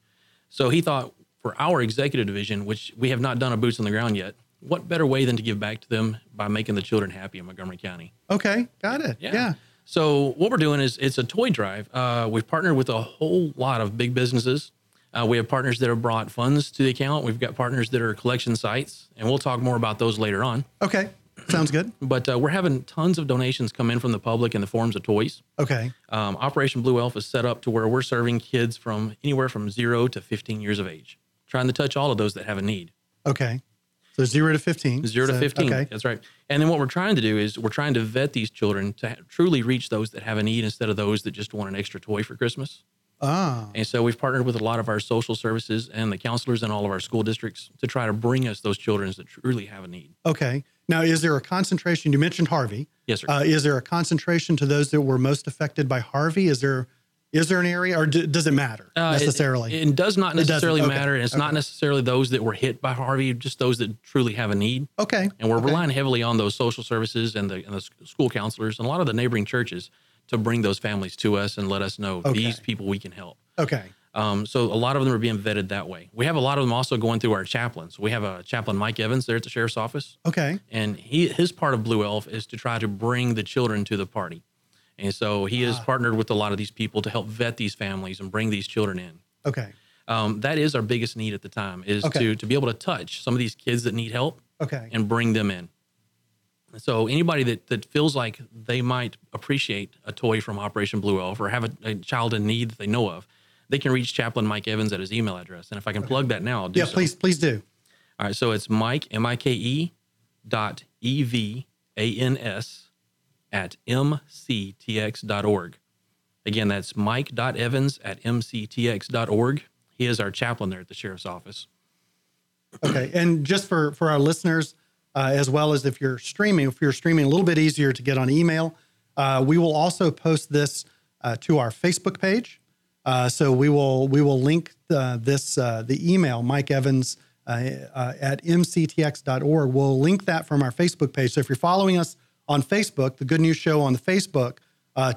So he thought for our executive division, which we have not done a boots on the ground yet, what better way than to give back to them by making the children happy in Montgomery County? Okay. Got it. Yeah. So what we're doing is it's a toy drive. Uh, we've partnered with a whole lot of big businesses. Uh, we have partners that have brought funds to the account. We've got partners that are collection sites, and we'll talk more about those later on. Okay. Sounds good. But uh, we're having tons of donations come in from the public in the forms of toys. Okay. Um, Operation Blue Elf is set up to where we're serving kids from anywhere from zero to 15 years of age, trying to touch all of those that have a need. Okay. So zero to 15. Zero to 15. Okay. That's right. And then what we're trying to do is we're trying to vet these children to ha- truly reach those that have a need instead of those that just want an extra toy for Christmas. Ah. And so we've partnered with a lot of our social services and the counselors in all of our school districts to try to bring us those children that truly have a need. Okay. Now, is there a concentration? You mentioned Harvey. Yes, sir. Uh, is there a concentration to those that were most affected by Harvey? Is there is there an area, or d- does it matter Uh, it- necessarily? It, does not necessarily Okay. matter. And it's not necessarily those that were hit by Harvey, just those that truly have a need. Okay. And we're Okay. relying heavily on those social services and the, and the school counselors and a lot of the neighboring churches to bring those families to us and let us know Okay. these people we can help. Okay. Um, so a lot of them are being vetted that way. We have a lot of them also going through our chaplains. We have a chaplain, Mike Evans, there at the sheriff's office, Okay. and he his part of Blue Elf is to try to bring the children to the party. And so he Ah. has partnered with a lot of these people to help vet these families and bring these children in. Okay. Um, that is our biggest need at the time is Okay. to to be able to touch some of these kids that need help Okay. and bring them in. So anybody that, that feels like they might appreciate a toy from Operation Blue Elf or have a, a child in need that they know of, they can reach Chaplain Mike Evans at his email address. And if I can plug that now, I'll do Yeah, so. please, please do. All right, so it's Mike M I K E dot E V A N S at mctx.org. Again, that's Mike dot Evans at mctx.org. He is our chaplain there at the sheriff's office. Okay, and just for for our listeners, uh, as well as if you're streaming, if you're streaming, a little bit easier to get on email. Uh, we will also post this uh, to our Facebook page. Uh, so we will we will link uh, this the email Mike Evans at mctx.org. We'll link that from our Facebook page. So if you're following us on Facebook, the Good News Show on the Facebook,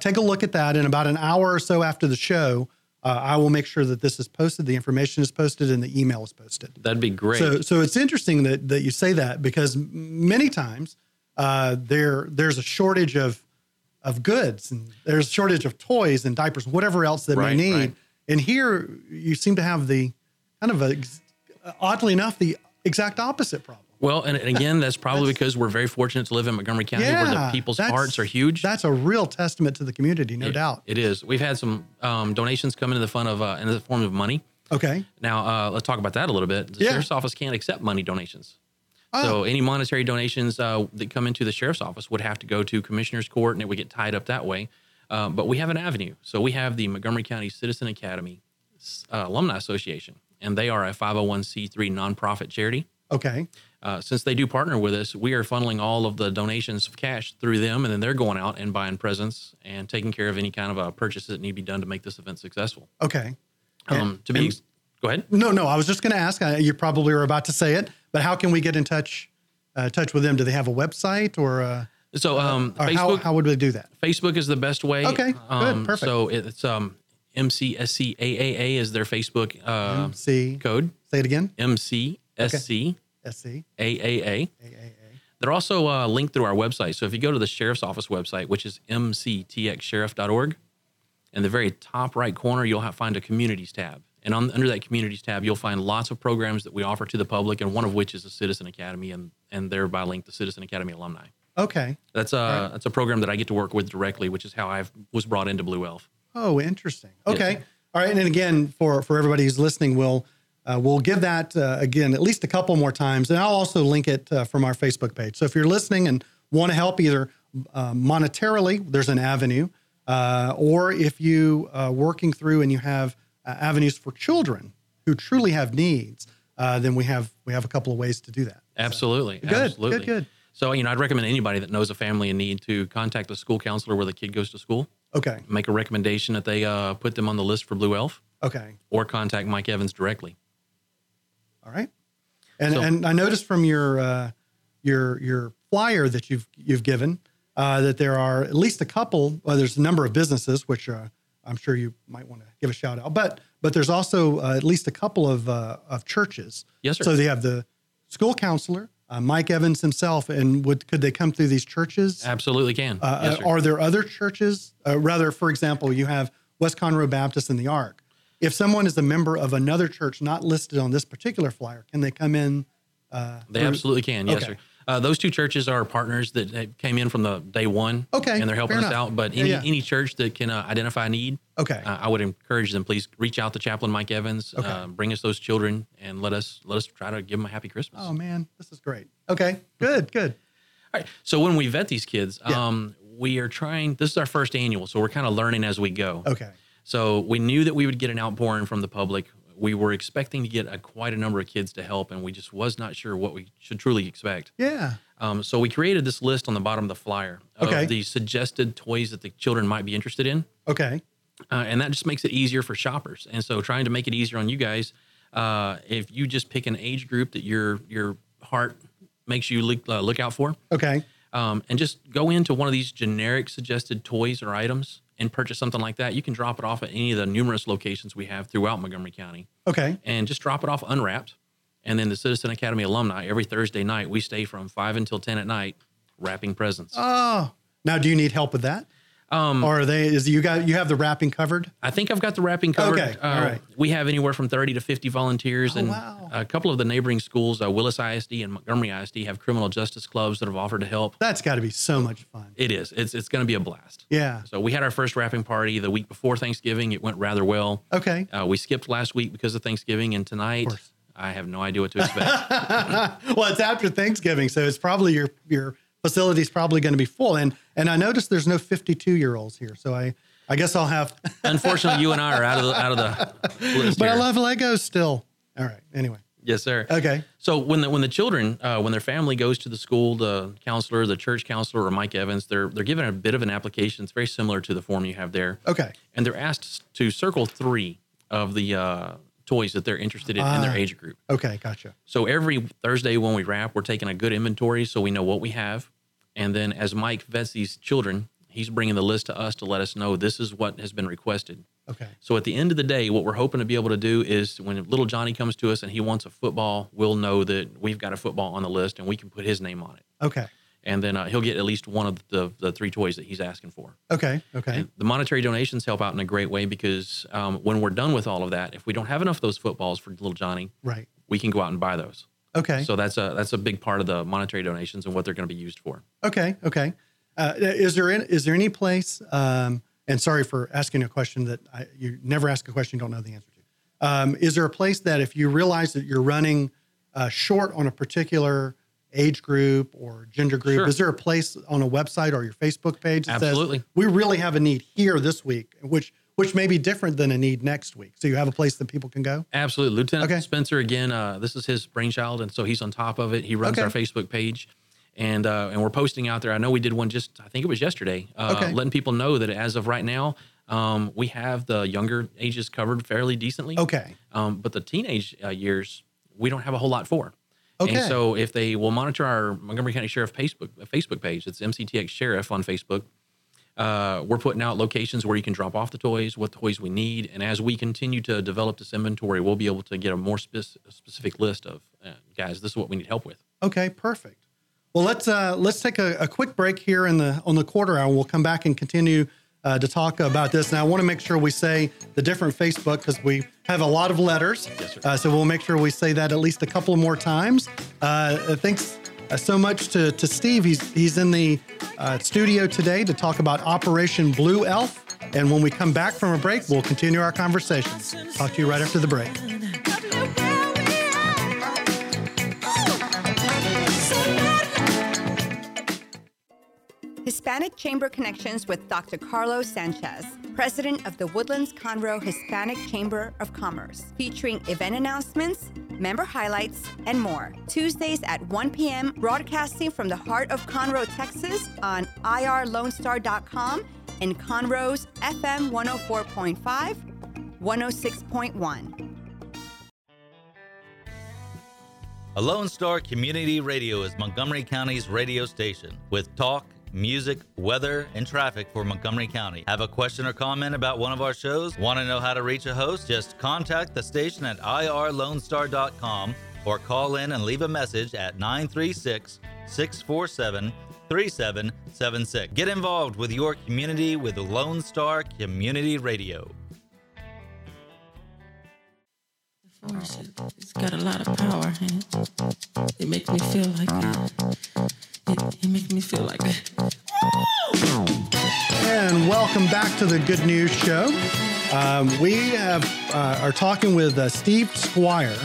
take a look at that. In about an hour or so after the show, uh, I will make sure that this is posted, the information is posted, and the email is posted. That'd be great. So, so it's interesting that that you say that because many times uh, there there's a shortage of of goods and there's a shortage of toys and diapers, whatever else that Right, may need. right. And here you seem to have the kind of a, oddly enough the exact opposite problem. Well, and, and again, that's probably because we're very fortunate to live in Montgomery County where the people's hearts are huge. That's a real testament to the community, no It- doubt. It is. We've had some um, donations come into the fund of uh, in the form of money. Okay. Now uh, let's talk about that a little bit. The Yeah. sheriff's office can't accept money donations. Oh. So any monetary donations uh, that come into the sheriff's office would have to go to commissioner's court, and it would get tied up that way. Uh, but we have an avenue. So we have the Montgomery County Citizen Academy uh, Alumni Association, and they are a 501c3 nonprofit charity. Okay. Uh, since they do partner with us, we are funneling all of the donations of cash through them, and then they're going out and buying presents and taking care of any kind of uh, purchases that need to be done to make this event successful. Okay. Um, to be, and- go ahead. No, no. I was just going to ask. Uh, you probably were about to say it, but how can we get in touch uh, touch with them? Do they have a website or? Uh, So, um, or how, Facebook- how would we do that? Facebook is the best way. Okay, good, Um, perfect. So it's um, MCSCAAA is their Facebook uh, MC code. Say it again. MCSCAAA. SC. They're also uh, linked through our website. So if you go to the sheriff's office website, which is mctxsheriff.org, in the very top right corner, you'll have, find a communities tab. And on, under that communities tab, you'll find lots of programs that we offer to the public, and one of which is the Citizen Academy, and, and thereby linked the Citizen Academy alumni. Okay. That's a that's a program that I get to work with directly, which is how I was brought into Blue Elf. Oh, interesting. Okay. All right. And then again, for for everybody who's listening, we'll uh, we'll give that uh, again at least a couple more times, and I'll also link it uh, from our Facebook page. So if you're listening and want to help either uh, monetarily, there's an avenue, uh, or if you uh, working through and you have uh, avenues for children who truly have needs, uh, then we have we have a couple of ways to do that. Absolutely. Good, Absolutely. good, good. So, you know, I'd recommend anybody that knows a family in need to contact the school counselor where the kid goes to school. Okay. Make a recommendation that they uh, put them on the list for Blue Elf Okay. or contact Mike Evans directly. All right. And So- and I noticed from your uh, your your flyer that you've you've given uh, that there are at least a couple. Well, there's a number of businesses which uh, I'm sure you might want to give a shout out. But but there's also uh, at least a couple of uh, of churches. Yes, sir. So they have the school counselor, uh, Mike Evans himself, and would could they come through these churches? Absolutely can. Uh, Yes, are there other churches? Uh, rather, for example, you have West Conroe Baptist and the Ark. If someone is a member of another church not listed on this particular flyer, can they come in? Uh, They through- absolutely can. Yes, Okay. sir. Uh, those two churches are partners that that came in from the day one. Okay, And they're helping us enough. out. But any, yeah. any church that can uh, identify a need, Okay. uh, I would encourage them, please reach out to Chaplain Mike Evans, Okay. uh, bring us those children, and let us let us try to give them a happy Christmas. Oh man, this is great. Okay, good, good. All right. So when we vet these kids, um, we are trying. This is our first annual, so we're kind of learning as we go. Okay. So we knew that we would get an outpouring from the public. We were expecting to get a, quite a number of kids to help, and we just was not sure what we should truly expect. Yeah. Um, so we created this list on the bottom of the flyer of Okay. the suggested toys that the children might be interested in. Okay. Uh, and that just makes it easier for shoppers. And so, trying to make it easier on you guys, uh, if you just pick an age group that your your heart makes you look, uh, look out for, Okay. um, and just go into one of these generic suggested toys or items and purchase something like that, you can drop it off at any of the numerous locations we have throughout Montgomery County Okay. and just drop it off unwrapped. And then the Citizen Academy alumni, every Thursday night, we stay from 5 until 10 at night wrapping presents. Oh, now do you need help with that? Um, or are they? Is you got you have the wrapping covered? I think I've got the wrapping covered. Okay, all Uh, right. We have anywhere from 30 to 50 volunteers. Oh, and wow. a couple of the neighboring schools, uh, Willis ISD and Montgomery ISD, have criminal justice clubs that have offered to help. That's got to be so much fun. It is. It's, it's going to be a blast. Yeah. So we had our first wrapping party the week before Thanksgiving. It went rather well. Okay. Uh, we skipped last week because of Thanksgiving, and tonight I have no idea what to expect. well, it's after Thanksgiving, so it's probably your your facility's probably going to be full. And and I noticed there's no 52 year olds here, so I I guess I'll have. Unfortunately, you and I are out of the out of the list but I love Legos still. All right. Anyway. Yes, sir. Okay. So when the when the children uh, when their family goes to the school, the counselor, the church counselor, or Mike Evans, they're they're given a bit of an application. It's very similar to the form you have there. Okay. And they're asked to circle three of the uh, toys that they're interested in in their Ah. age group. Okay. Gotcha. So every Thursday when we wrap, we're taking a good inventory so we know what we have. And then as Mike vets these children, he's bringing the list to us to let us know this is what has been requested. Okay. So at the end of the day, what we're hoping to be able to do is when little Johnny comes to us and he wants a football, we'll know that we've got a football on the list and we can put his name on it. Okay. And then uh, he'll get at least one of the, the three toys that he's asking for. Okay. Okay. The monetary donations help out in a great way because um, when we're done with all of that, if we don't have enough of those footballs for little Johnny, Right. we can go out and buy those. Okay. So that's a that's a big part of the monetary donations and what they're going to be used for. Okay. Okay. Uh, is there in, is there any place? Um, and sorry for asking a question that I, you never ask a question you don't know the answer to. Um, is there a place that if you realize that you're running uh, short on a particular age group or gender group, Sure. is there a place on a website or your Facebook page that Absolutely. says we really have a need here this week, which which may be different than a need next week? So you have a place that people can go. Absolutely, Lieutenant okay. Spencer. Again, uh, this is his brainchild, and so he's on top of it. He runs Okay. our Facebook page, and uh, and we're posting out there. I know we did one just I think it was yesterday, uh, Okay. letting people know that as of right now, um, we have the younger ages covered fairly decently. Okay. Um, but the teenage uh, years, we don't have a whole lot for. Okay. And so if they will monitor our Montgomery County Sheriff Facebook Facebook page, it's MCTX Sheriff on Facebook. Uh, we're putting out locations where you can drop off the toys, what toys we need, and as we continue to develop this inventory, we'll be able to get a more spec- specific list of uh, guys. This is what we need help with. Okay, perfect. Well, let's uh, let's take a, a quick break here in the on the quarter hour. We'll come back and continue uh, to talk about this. And I want to make sure we say the different Facebook because we have a lot of letters. Yes, sir. Uh, so we'll make sure we say that at least a couple more times. Uh, thanks uh, so much to, to Steve. He's he's in the uh, studio today to talk about Operation Blue Elf. And when we come back from a break, we'll continue our conversation. Talk to you right after the break. Hispanic Chamber Connections with Dr. Carlos Sanchez, president of the Woodlands Conroe Hispanic Chamber of Commerce, featuring event announcements, member highlights, and more. Tuesdays at 1 p.m., broadcasting from the heart of Conroe, Texas on irlonestar.com and Conroe's FM 104.5, 106.1. A Lone Star Community Radio is Montgomery County's radio station with talk, music, weather, and traffic for Montgomery County. Have a question or comment about one of our shows? Want to know how to reach a host? Just contact the station at irlonestar.com or call in and leave a message at 936 647 3776. Get involved with your community with Lone Star Community Radio. It's got a lot of power it. It makes me feel like it, it makes me feel like And welcome back to the Good News Show. Um, we have uh, are talking with uh, Steve Squire,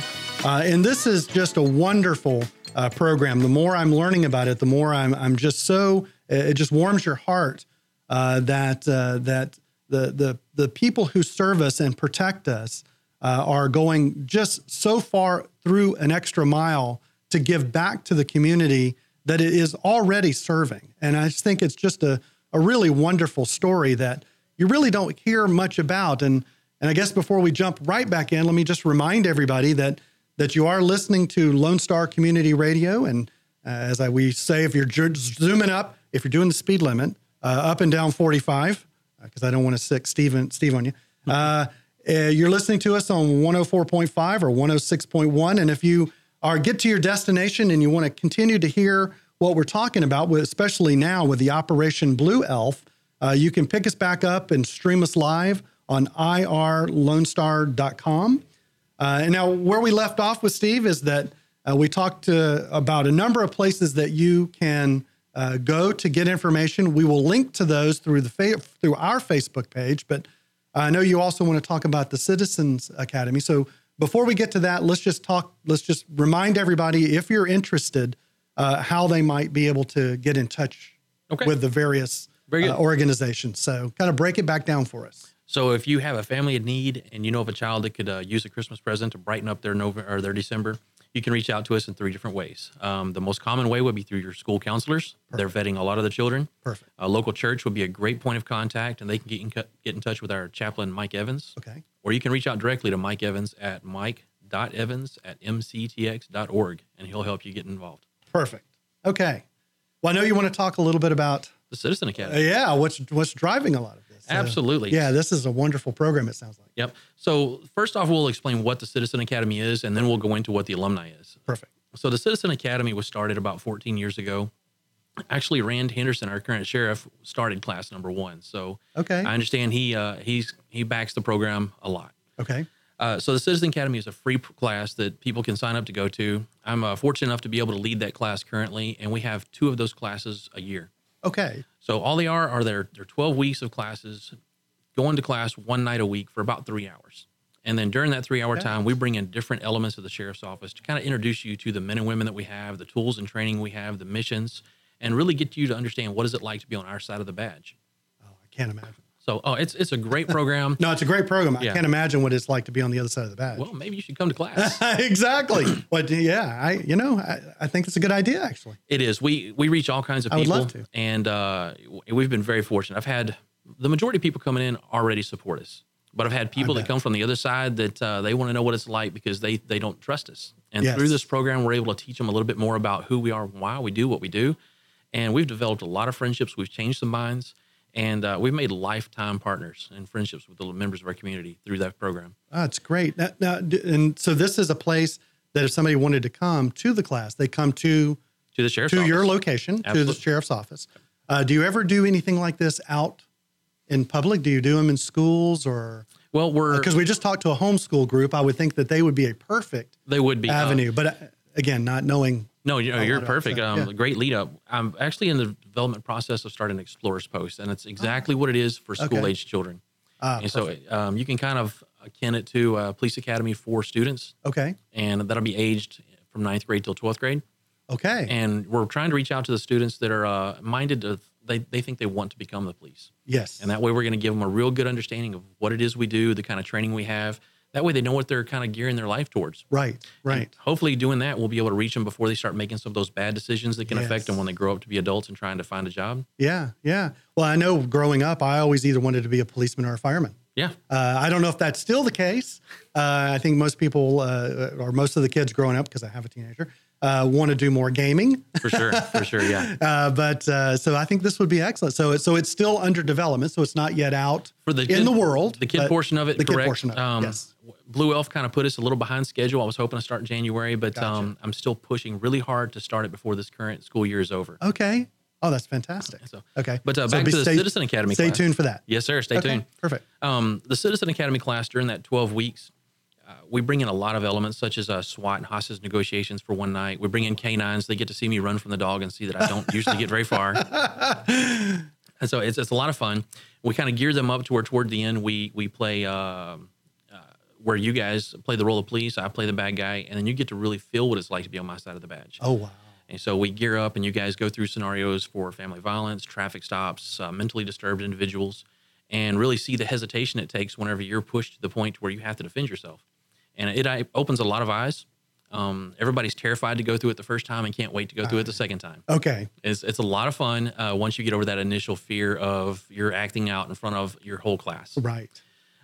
uh, and this is just a wonderful uh, program. The more I'm learning about it, the more I'm I'm just so it just warms your heart uh, that uh, that the the the people who serve us and protect us are going just so far through an extra mile to give back to the community that it is already serving. And I think it's just a, a really wonderful story that you really don't hear much about. And and I guess before we jump right back in, let me just remind everybody that that you are listening to Lone Star Community Radio. And uh, as I, we say, if you're zooming up, if you're doing the speed limit, uh, up and down 45, because I don't want to sick Steve, Steve on you. Uh, uh, you're listening to us on 104.5 or 106.1. And if you are get to your destination and you want to continue to hear what we're talking about, especially now with the Operation Blue Elf, uh, you can pick us back up and stream us live on irlonestar.com. Uh, and now, where we left off with Steve is that uh, we talked uh, about a number of places that you can uh, go to get information. We will link to those through the fa- through our Facebook page. But I know you also want to talk about the Citizens Academy. So before we get to that, let's just talk. Let's just remind everybody, if you're interested, uh, how they might be able to get in touch with the various uh, organizations. So kind of break it back down for us. So if you have a family in need and you know of a child that could uh, use a Christmas present to brighten up their November or their December, you can reach out to us in three different ways. Um, the most common way would be through your school counselors. They're vetting a lot of the children. Perfect. A local church would be a great point of contact, and they can get in, get in touch with our chaplain, Mike Evans. Okay. Or you can reach out directly to Mike Evans at mike.evans at mctx.org, and he'll help you get involved. Perfect. Okay. Well, I know you want to talk a little bit about The Citizen uh, Academy. yeah, what's what's driving a lot of. So, Absolutely. yeah, this is a wonderful program. It sounds like. Yep. So first off, we'll explain what the Citizen Academy is, and then we'll go into what the alumni is. Perfect. So the Citizen Academy was started about 14 years ago. Actually, Rand Henderson, our current sheriff, started class number one. So Okay. I understand he uh, he's he backs the program a lot. Okay. Uh, so the Citizen Academy is a free class that people can sign up to go to. I'm uh, fortunate enough to be able to lead that class currently, and we have two of those classes a year. Okay. So all they are are their their 12 weeks of classes, going to class one night a week for about three hours. And then during that three hour Okay. time, we bring in different elements of the sheriff's office to kind of introduce you to the men and women that we have, the tools and training we have, the missions, and really get you to understand what is it like to be on our side of the badge. Oh, I can't imagine. So, oh, it's it's a great program. No, it's a great program. I can't imagine what it's like to be on the other side of the badge. Well, maybe you should come to class. exactly. But yeah, I you know I, I think it's a good idea actually. It is. We we reach all kinds of people. I would love to. and uh, we've been very fortunate. I've had the majority of people coming in already support us, but I've had people that come from the other side that uh, they want to know what it's like because they they don't trust us. And Yes. through this program, we're able to teach them a little bit more about who we are, why we do what we do, and we've developed a lot of friendships. We've changed some minds, and uh, we've made lifetime partners and friendships with the members of our community through that program. Oh, it's great. Now, now, and so this is a place that if somebody wanted to come to the class, they come to To the sheriff's to office. your location, to the sheriff's office. Uh, do you ever do anything like this out in public? Do you do them in schools or? Well, we're because we just talked to a homeschool group. I would think that they would be a perfect They would be uh, avenue, but uh, again, not knowing. No, you know, you're perfect. Um, Yeah. Great lead up. I'm actually in the development process of starting an Explorers Post, and it's exactly what it is for Okay. school age children. Ah, and so um, you can kind of akin it to uh, Police Academy for students, Okay. and that'll be aged from ninth grade till 12th grade. Okay. And we're trying to reach out to the students that are uh, minded to, they, they think they want to become the police. Yes. And that way we're going to give them a real good understanding of what it is we do, the kind of training we have. That way they know what they're kind of gearing their life towards. Right. Right. Hopefully, doing that, we'll be able to reach them before they start making some of those bad decisions that can Yes. affect them when they grow up to be adults and trying to find a job. Yeah. Yeah. Well, I know growing up, I always either wanted to be a policeman or a fireman. Yeah. Uh, I don't know if that's still the case. Uh, I think most people, uh, or most of the kids growing up, because I have a teenager, uh, want to do more gaming. For sure. For sure. Yeah. Uh, but uh, so I think this would be excellent. So, so it's still under development. So it's not yet out For the in kid- the world. The kid portion of it, the correct. kid portion of it. Um, yes. Blue Elf kind of put us a little behind schedule. I was hoping to start in January, but um, I'm still pushing really hard to start it before this current school year is over. Okay. Oh, that's fantastic. So, okay. But uh, So back to the stay- Citizen Academy Stay class. tuned for that. Yes, sir. Stay Okay, tuned. Perfect. Um, the Citizen Academy class during that 12 weeks, uh, we bring in a lot of elements such as uh, SWAT and hostage negotiations for one night. We bring in canines. They get to see me run from the dog and see that I don't usually get very far. And so it's, it's a lot of fun. We kind of gear them up to where toward the end we we play um uh, where you guys play the role of police, I play the bad guy, and then you get to really feel what it's like to be on my side of the badge. Oh, wow. And so we gear up, and you guys go through scenarios for family violence, traffic stops, uh, mentally disturbed individuals, and really see the hesitation it takes whenever you're pushed to the point where you have to defend yourself. And it, uh, opens a lot of eyes. Um, everybody's terrified to go through it the first time and can't wait to go through it the second time. Okay. It's, it's a lot of fun uh, once you get over that initial fear of you're acting out in front of your whole class. Right.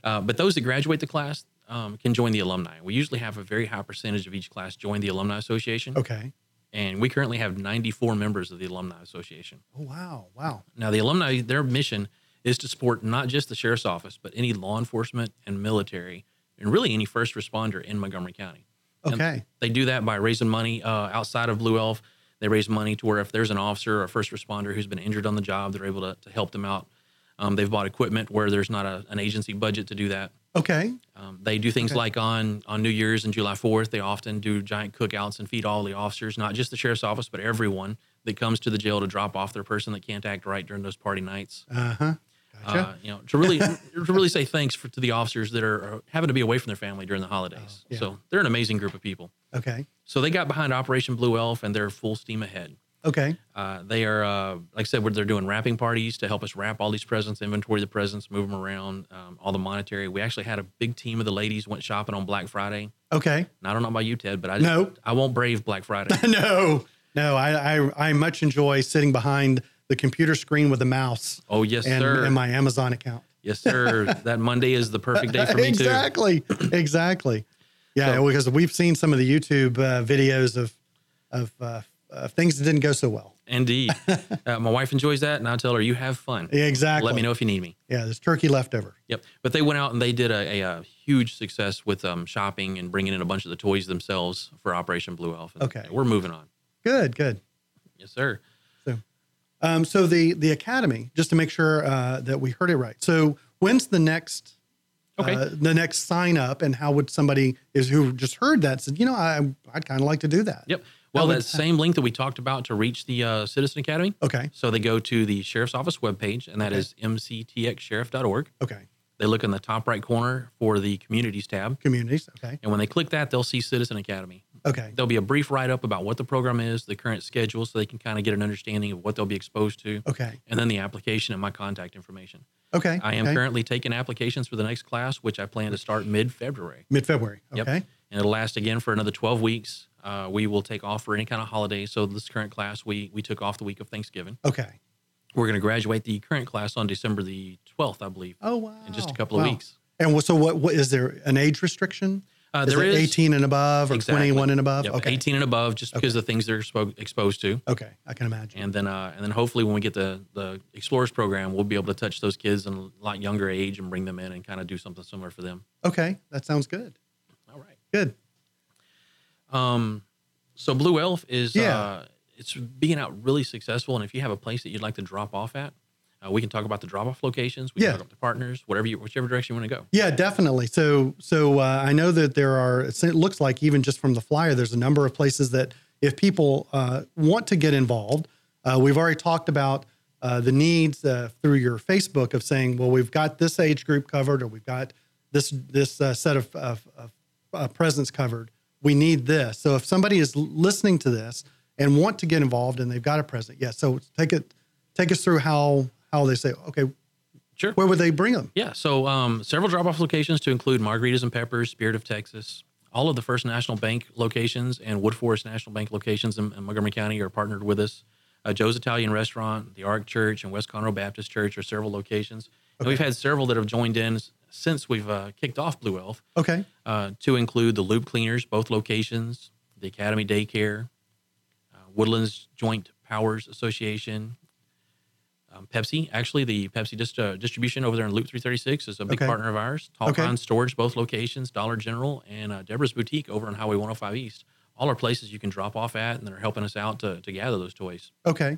Uh, but those that graduate the class um, can join the alumni. We usually have a very high percentage of each class join the alumni association. Okay. And we currently have 94 members of the alumni association. Oh, wow. Wow. Now, the alumni, their mission is to support not just the sheriff's office, but any law enforcement and military, and really any first responder in Montgomery County. And Okay. they do that by raising money uh, outside of Blue Elf. They raise money to where if there's an officer or a first responder who's been injured on the job, they're able to, to help them out. Um, they've bought equipment where there's not a, an agency budget to do that. Okay. Um, they do things Okay. like on on New Year's and July 4th, they often do giant cookouts and feed all the officers, not just the sheriff's office, but everyone that comes to the jail to drop off their person that can't act right during those party nights. Uh huh. Gotcha. Uh, you know, to really to really say thanks for, to the officers that are, are having to be away from their family during the holidays. Oh, yeah. So they're an amazing group of people. okay. So they got behind Operation Blue Elf and they're full steam ahead. Okay. Uh, they are, uh, like I said, they're doing wrapping parties to help us wrap all these presents, inventory the presents, move them around, um, all the monetary. We actually had a big team of the ladies went shopping on Black Friday. Okay. And I don't know about you, Ted, but I No. I won't brave Black Friday. no, no. I, I I much enjoy sitting behind the computer screen with a mouse. Oh yes, and, sir. and my Amazon account. yes, sir. that Monday is the perfect day for me too. exactly. exactly. Yeah, So- because we've seen some of the YouTube uh, videos of of uh, uh, things that didn't go so well. Indeed. uh, my wife enjoys that, and I tell her, "You have fun." Yeah, exactly. Let me know if you need me. Yeah, there's turkey left over. Yep. But they went out and they did a, a, a huge success with um, shopping and bringing in a bunch of the toys themselves for Operation Blue Elf. And Okay. We're moving on. Good, good. Yes, sir. Um, so the the academy, just to make sure uh, that we heard it right. So when's the next? Okay. Uh, the next sign up, and how would somebody is who just heard that said, you know, I I'd kind of like to do that. Yep. Well, would- that same link that we talked about to reach the uh, Citizen Academy. Okay. So they go to the sheriff's office webpage, and that Okay. is mctxsheriff.org. Okay. They look in the top right corner for the communities tab. Communities. Okay. And when they click that, they'll see Citizen Academy. Okay. There'll be a brief write up about what the program is, the current schedule, so they can kind of get an understanding of what they'll be exposed to. Okay. And then the application and my contact information. Okay. I am okay. currently taking applications for the next class, which I plan to start mid February. mid February. Yep. Okay. And it'll last again for another 12 weeks. Uh, we will take off for any kind of holiday. So this current class, we we took off the week of Thanksgiving. Okay. We're going to graduate the current class on December the 12th, I believe. Oh wow. In just a couple of weeks. And so what, what is there an age restriction? Uh, is there is 18 and above or Exactly. 21 and above? Yep, Okay. 18 and above, just because of the things they're expo- exposed to. Okay. I can imagine. And then, uh, and then hopefully when we get the the Explorers program, we'll be able to touch those kids in a lot younger age and bring them in and kind of do something similar for them. Okay. That sounds good. All right. Good. Um, so Blue Elf is Yeah. uh, it's being out really successful, and if you have a place that you'd like to drop off at, uh, we can talk about the drop off locations. We Yeah. can talk about the partners, whatever you, whichever direction you want to go. Yeah, definitely. So, so uh, I know that there are. It looks like even just from the flyer, there's a number of places that if people uh, want to get involved, uh, we've already talked about uh, the needs uh, through your Facebook of saying, well, we've got this age group covered, or we've got this this uh, set of, of, of uh, presents covered. We need this. So, if somebody is listening to this and want to get involved and they've got a present, yeah. So take it, take us through how how they say, okay, Sure. where would they bring them? Yeah, so um, several drop off locations to include Margaritas and Peppers, Spirit of Texas. All of the First National Bank locations and Woodforest National Bank locations in, in Montgomery County are partnered with us. Uh, Joe's Italian Restaurant, the Ark Church, and West Conroe Baptist Church are several locations. And we've had several that have joined in since we've uh, kicked off Blue Elf. Okay. uh, to include the Loop Cleaners, both locations, the Academy Daycare, uh, Woodlands Joint Powers Association, um, Pepsi. Actually, the Pepsi dist- uh, distribution over there in Loop 336 is a big Okay. partner of ours. Tall Okay. Pine Storage, both locations, Dollar General, and uh, Deborah's Boutique over on Highway 105 East. All are places you can drop off at, and they're helping us out to, to gather those toys. Okay.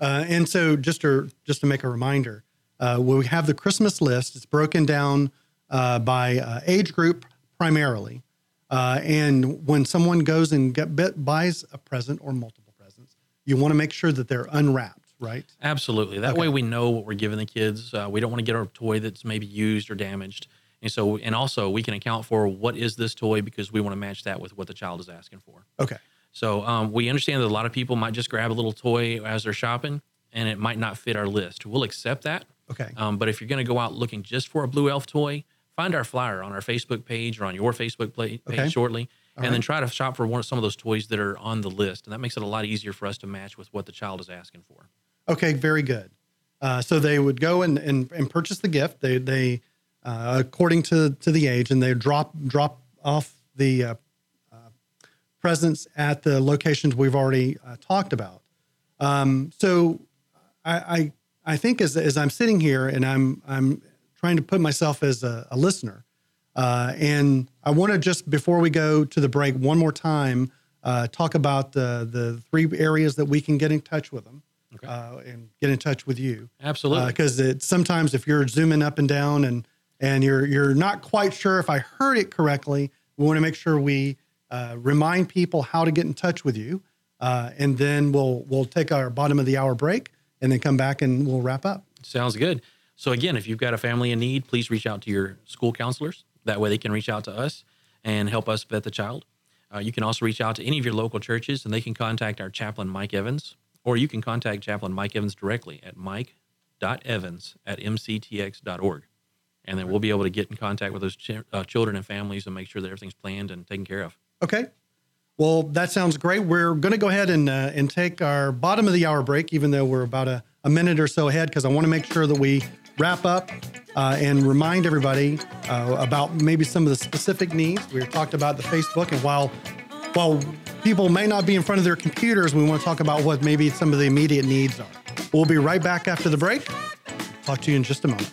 Uh, and so just to just to make a reminder, uh, we have the Christmas list. It's broken down uh, by uh, age group primarily. Uh, and when someone goes and get, bit, buys a present or multiple presents, you want to make sure that they're unwrapped, right? Absolutely. That Okay. way we know what we're giving the kids. Uh, we don't want to get a toy that's maybe used or damaged. And so, and also we can account for what is this toy because we want to match that with what the child is asking for. Okay. So um, we understand that a lot of people might just grab a little toy as they're shopping and it might not fit our list. We'll accept that. Okay. Um, but if you're going to go out looking just for a Blue Elf toy, find our flyer on our Facebook page or on your Facebook page Okay. shortly, All and then try to shop for one of some of those toys that are on the list, and that makes it a lot easier for us to match with what the child is asking for. Okay, very good. Uh, so they would go and, and, and purchase the gift. They they uh, according to to the age, and they drop drop off the uh, uh, presents at the locations we've already uh, talked about. Um, so I, I I think as as I'm sitting here and I'm I'm trying to put myself as a, a listener, uh, and I want to just before we go to the break one more time uh, talk about the the three areas that we can get in touch with them uh, and get in touch with you. Absolutely. because it sometimes if you're zooming up and down and and you're you're not quite sure if I heard it correctly, we want to make sure we uh, remind people how to get in touch with you, uh, and then we'll we'll take our bottom of the hour break and then come back and we'll wrap up. Sounds good. So again, if you've got a family in need, please reach out to your school counselors. That way, they can reach out to us and help us vet the child. Uh, you can also reach out to any of your local churches, and they can contact our chaplain Mike Evans, or you can contact Chaplain Mike Evans directly at mike.evans at mctx.org, and then we'll be able to get in contact with those ch- uh, children and families and make sure that everything's planned and taken care of. Okay. Well, that sounds great. We're going to go ahead and uh, and take our bottom of the hour break, even though we're about a, a minute or so ahead, because I want to make sure that we wrap up uh, and remind everybody uh, about maybe some of the specific needs. We talked about the Facebook, and while while people may not be in front of their computers, we want to talk about what maybe some of the immediate needs are. We'll be right back after the break. Talk to you in just a moment.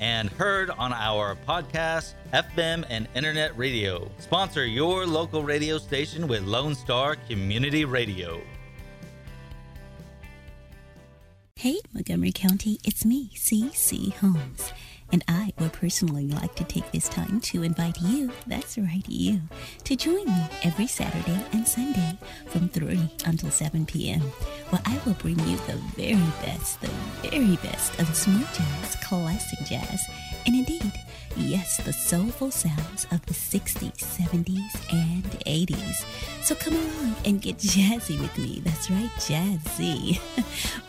and heard on our podcast, FM, and internet radio. Sponsor your local radio station with Lone Star Community Radio. Hey, Montgomery County, it's me, C.C. Holmes. And I would personally like to take this time to invite you, that's right, you, to join me every Saturday and Sunday from 3 until 7 p.m. where I will bring you the very best, the very best of smooth jazz, classic jazz, and indeed, yes, the soulful sounds of the 60s, 70s, and 80s. So come along and get jazzy with me. That's right, jazzy.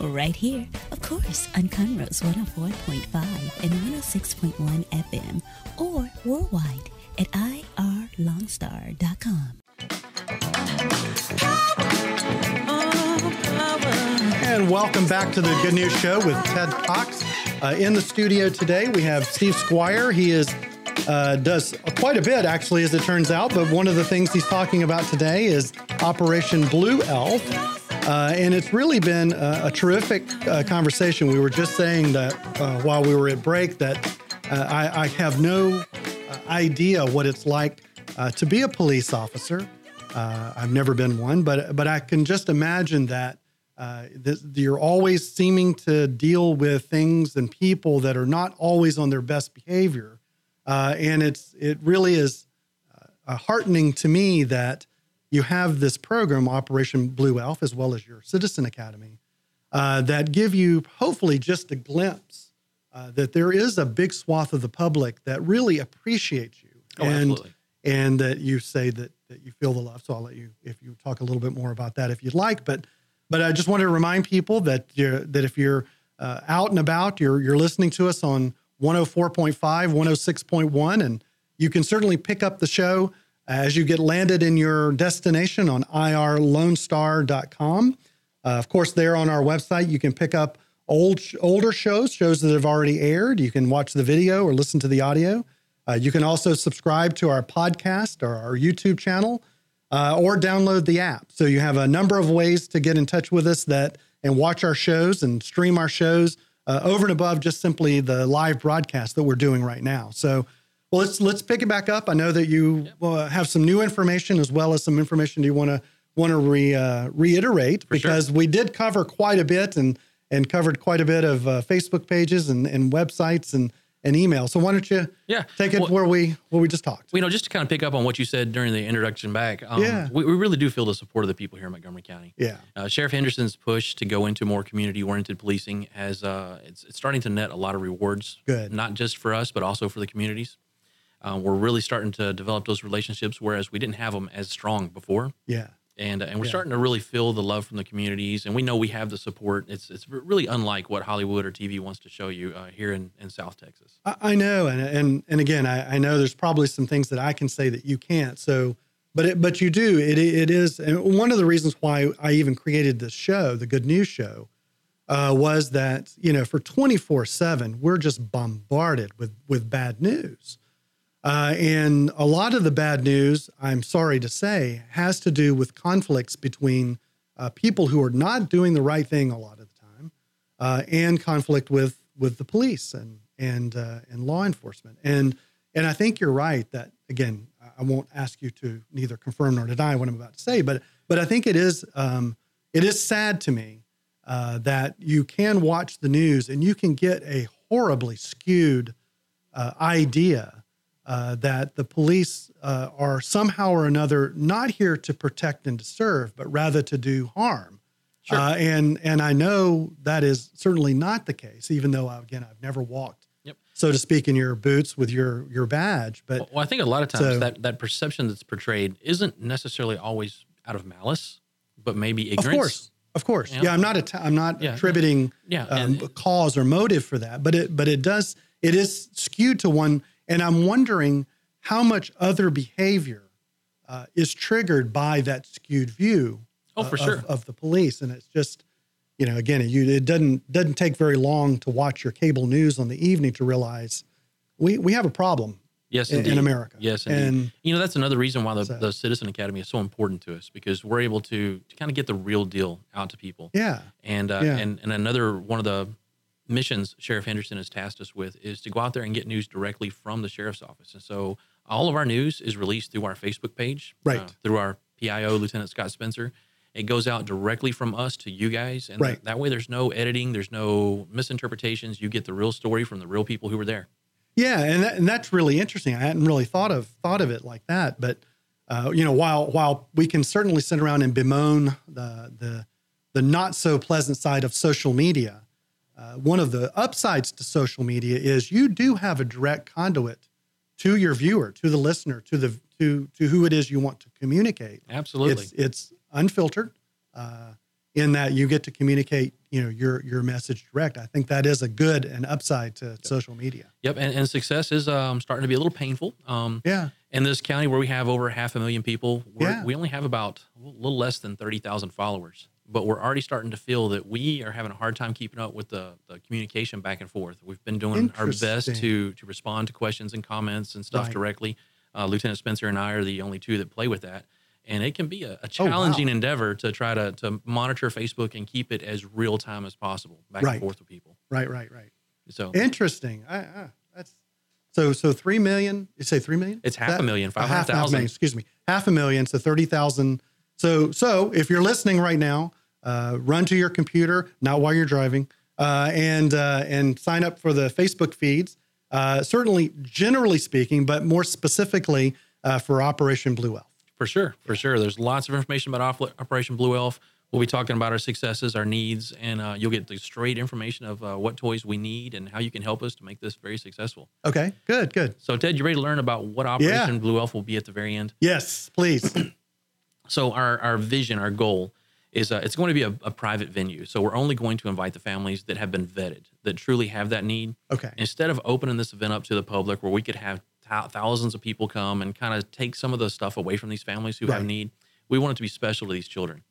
right here, of course, on Conroe's 104.5 and 106.1 FM or worldwide at irlonestar.com. And welcome back to the Good News Show with Ted Cox. Uh, in the studio today, we have Steve Squire. He is uh, does quite a bit, actually, as it turns out. But one of the things he's talking about today is Operation Blue Elf. Uh, and it's really been a, a terrific uh, conversation. We were just saying that uh, while we were at break that uh, I, I have no idea what it's like to be a police officer. I've never been one, but but I can just imagine that uh, th- you're always seeming to deal with things and people that are not always on their best behavior, uh, and it's it really is uh, heartening to me that you have this program, Operation Blue Elf, as well as your Citizen Academy, uh, that give you hopefully just a glimpse uh, that there is a big swath of the public that really appreciates you, Oh, and absolutely. and that you say that that you feel the love. So I'll let you if you talk a little bit more about that if you'd like, but. But I just want to remind people that that if you're uh, out and about, you're you're listening to us on 104.5, 106.1, and you can certainly pick up the show as you get landed in your destination on irlonestar.com. Uh, of course, there on our website, you can pick up old older shows, shows that have already aired. You can watch the video or listen to the audio. Uh, you can also subscribe to our podcast or our YouTube channel uh, or download the app. So you have a number of ways to get in touch with us that and watch our shows and stream our shows uh, over and above just simply the live broadcast that we're doing right now. So, well, let's let's pick it back up. I know that you uh, have some new information as well as some information you want to want to re, uh, reiterate because we did cover quite a bit and and covered quite a bit of uh, Facebook pages and, and websites and and email. So why don't you Yeah. take it Well- where we where we just talked? You know, just to kind of pick up on what you said during the introduction back, um, Yeah. we, we really do feel the support of the people here in Montgomery County. Yeah. Uh, Sheriff Henderson's push to go into more community-oriented policing has uh, it's, it's starting to net a lot of rewards. Good. Not just for us, but also for the communities. Uh, we're really starting to develop those relationships, whereas we didn't have them as strong before. Yeah. And, and we're Yeah. starting to really feel the love from the communities, and we know we have the support. It's it's really unlike what Hollywood or TV wants to show you uh, here in, in South Texas. I, I know, and and and again, I, I know there's probably some things that I can say that you can't. So, but it, but you do. It it is, and one of the reasons why I even created this show, the Good News Show, uh, was that you know for 24 seven we're just bombarded with with bad news, uh, and a lot of the bad news, I'm sorry to say, has to do with conflicts between uh, people who are not doing the right thing a lot of the time, uh, and conflict with with the police and and uh, and law enforcement. And and I think you're right that again, I won't ask you to neither confirm nor deny what I'm about to say, but but I think it is um, it is sad to me uh, that you can watch the news and you can get a horribly skewed uh, idea uh, that the police uh, are somehow or another not here to protect and to serve, but rather to do harm. Sure. Uh, and and I know that is certainly not the case, even though again I've never walked, Yep. so to speak, in your boots with your your badge. But Well, I think a lot of times So- that, that perception that's portrayed isn't necessarily always out of malice, but maybe ignorance. of course, of course, Yeah. yeah, I'm not att- I'm not Yeah. attributing Yeah, um, and- cause or motive for that, but it but it does it is skewed to one, and I'm wondering how much other behavior uh, is triggered by that skewed view. Oh, for of- sure. of the police, and it's just you know again you it doesn't doesn't take very long to watch your cable news on the evening to realize we we have a problem. Yes, in, indeed. in America. Yes, indeed. and you know that's another reason why the, So- the Citizen Academy is so important to us because we're able to, to kind of get the real deal out to people. yeah, And uh, Yeah. and and another one of the missions Sheriff Henderson has tasked us with is to go out there and get news directly from the sheriff's office. And so all of our news is released through our Facebook page, uh, Right. through our PIO Lieutenant Scott Spencer. It goes out directly from us to you guys, and Right. that, that way there's no editing, there's no misinterpretations. You get the real story from the real people who were there. Yeah, and that, and that's really interesting. I hadn't really thought of thought of it like that. But uh, you know, while while we can certainly sit around and bemoan the the the not so pleasant side of social media, uh, one of the upsides to social media is you do have a direct conduit to your viewer, to the listener, to the to to who it is you want to communicate. Absolutely. it's it's unfiltered. Uh, in that you get to communicate, you know, your your message direct. I think that is a good and upside to social media. Yep, and, and success is um, starting to be a little painful. Um, Yeah. In this county where we have over half a million people, Yeah. we only have about a little less than 30,000 followers. But we're already starting to feel that we are having a hard time keeping up with the, the communication back and forth. We've been doing our best to to respond to questions and comments and stuff Right. directly. Uh, Lieutenant Spencer and I are the only two that play with that. And it can be a, a Oh, wow. challenging endeavor to try to, to monitor Facebook and keep it as real time as possible back Right. and forth with people. Right, right, right. So Interesting. I, I, that's so so three million. You say three million? It's half a That- million, a half- half 500,000. Excuse me, half a million. So thirty thousand. So so if you're listening right now, run to your computer, not while you're driving, uh, and uh, and sign up for the Facebook feeds. Uh, certainly, generally speaking, but more specifically uh, for Operation Blue Elf. For sure, for sure. There's lots of information about Operation Blue Elf. We'll be talking about our successes, our needs, and uh, you'll get the straight information of uh, what toys we need and how you can help us to make this very successful. Okay, good, good. So, Ted, you ready to learn about what Operation Blue Elf will be at the very end? Yes, please. So, our, our vision, our goal is uh, it's going to be a, a private venue. So, we're only going to invite the families that have been vetted, that truly have that need. Okay. Instead of opening this event up to the public where we could have thou- thousands of people come and kind of take some of the stuff away from these families who have need, we want it to be special to these children.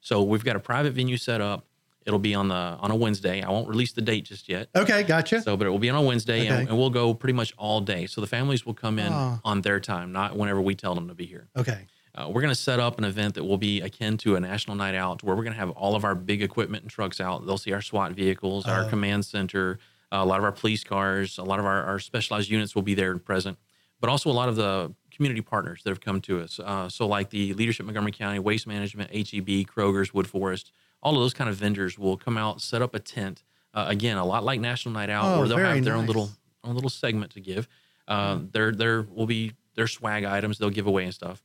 So we've got a private venue set up. It'll be on the on a Wednesday. I won't release the date just yet. Okay, gotcha. So, but it will be on a Wednesday, and, Okay. and we'll go pretty much all day. So the families will come in Ah. on their time, not whenever we tell them to be here. Okay. Uh, we're going to set up an event that will be akin to a national night out where we're going to have all of our big equipment and trucks out. They'll see our SWAT vehicles, our Oh. command center, uh, a lot of our police cars, a lot of our, our specialized units will be there and present, but also a lot of the community partners that have come to us. Uh, so, like the Leadership Montgomery County, Waste Management, HEB, Kroger's, Woodforest, all of those kind of vendors will come out, set up a tent. Uh, again, a lot like National Night Out, Oh, where they'll have their own little own little segment to give. Uh, There, there will be their swag items they'll give away and stuff.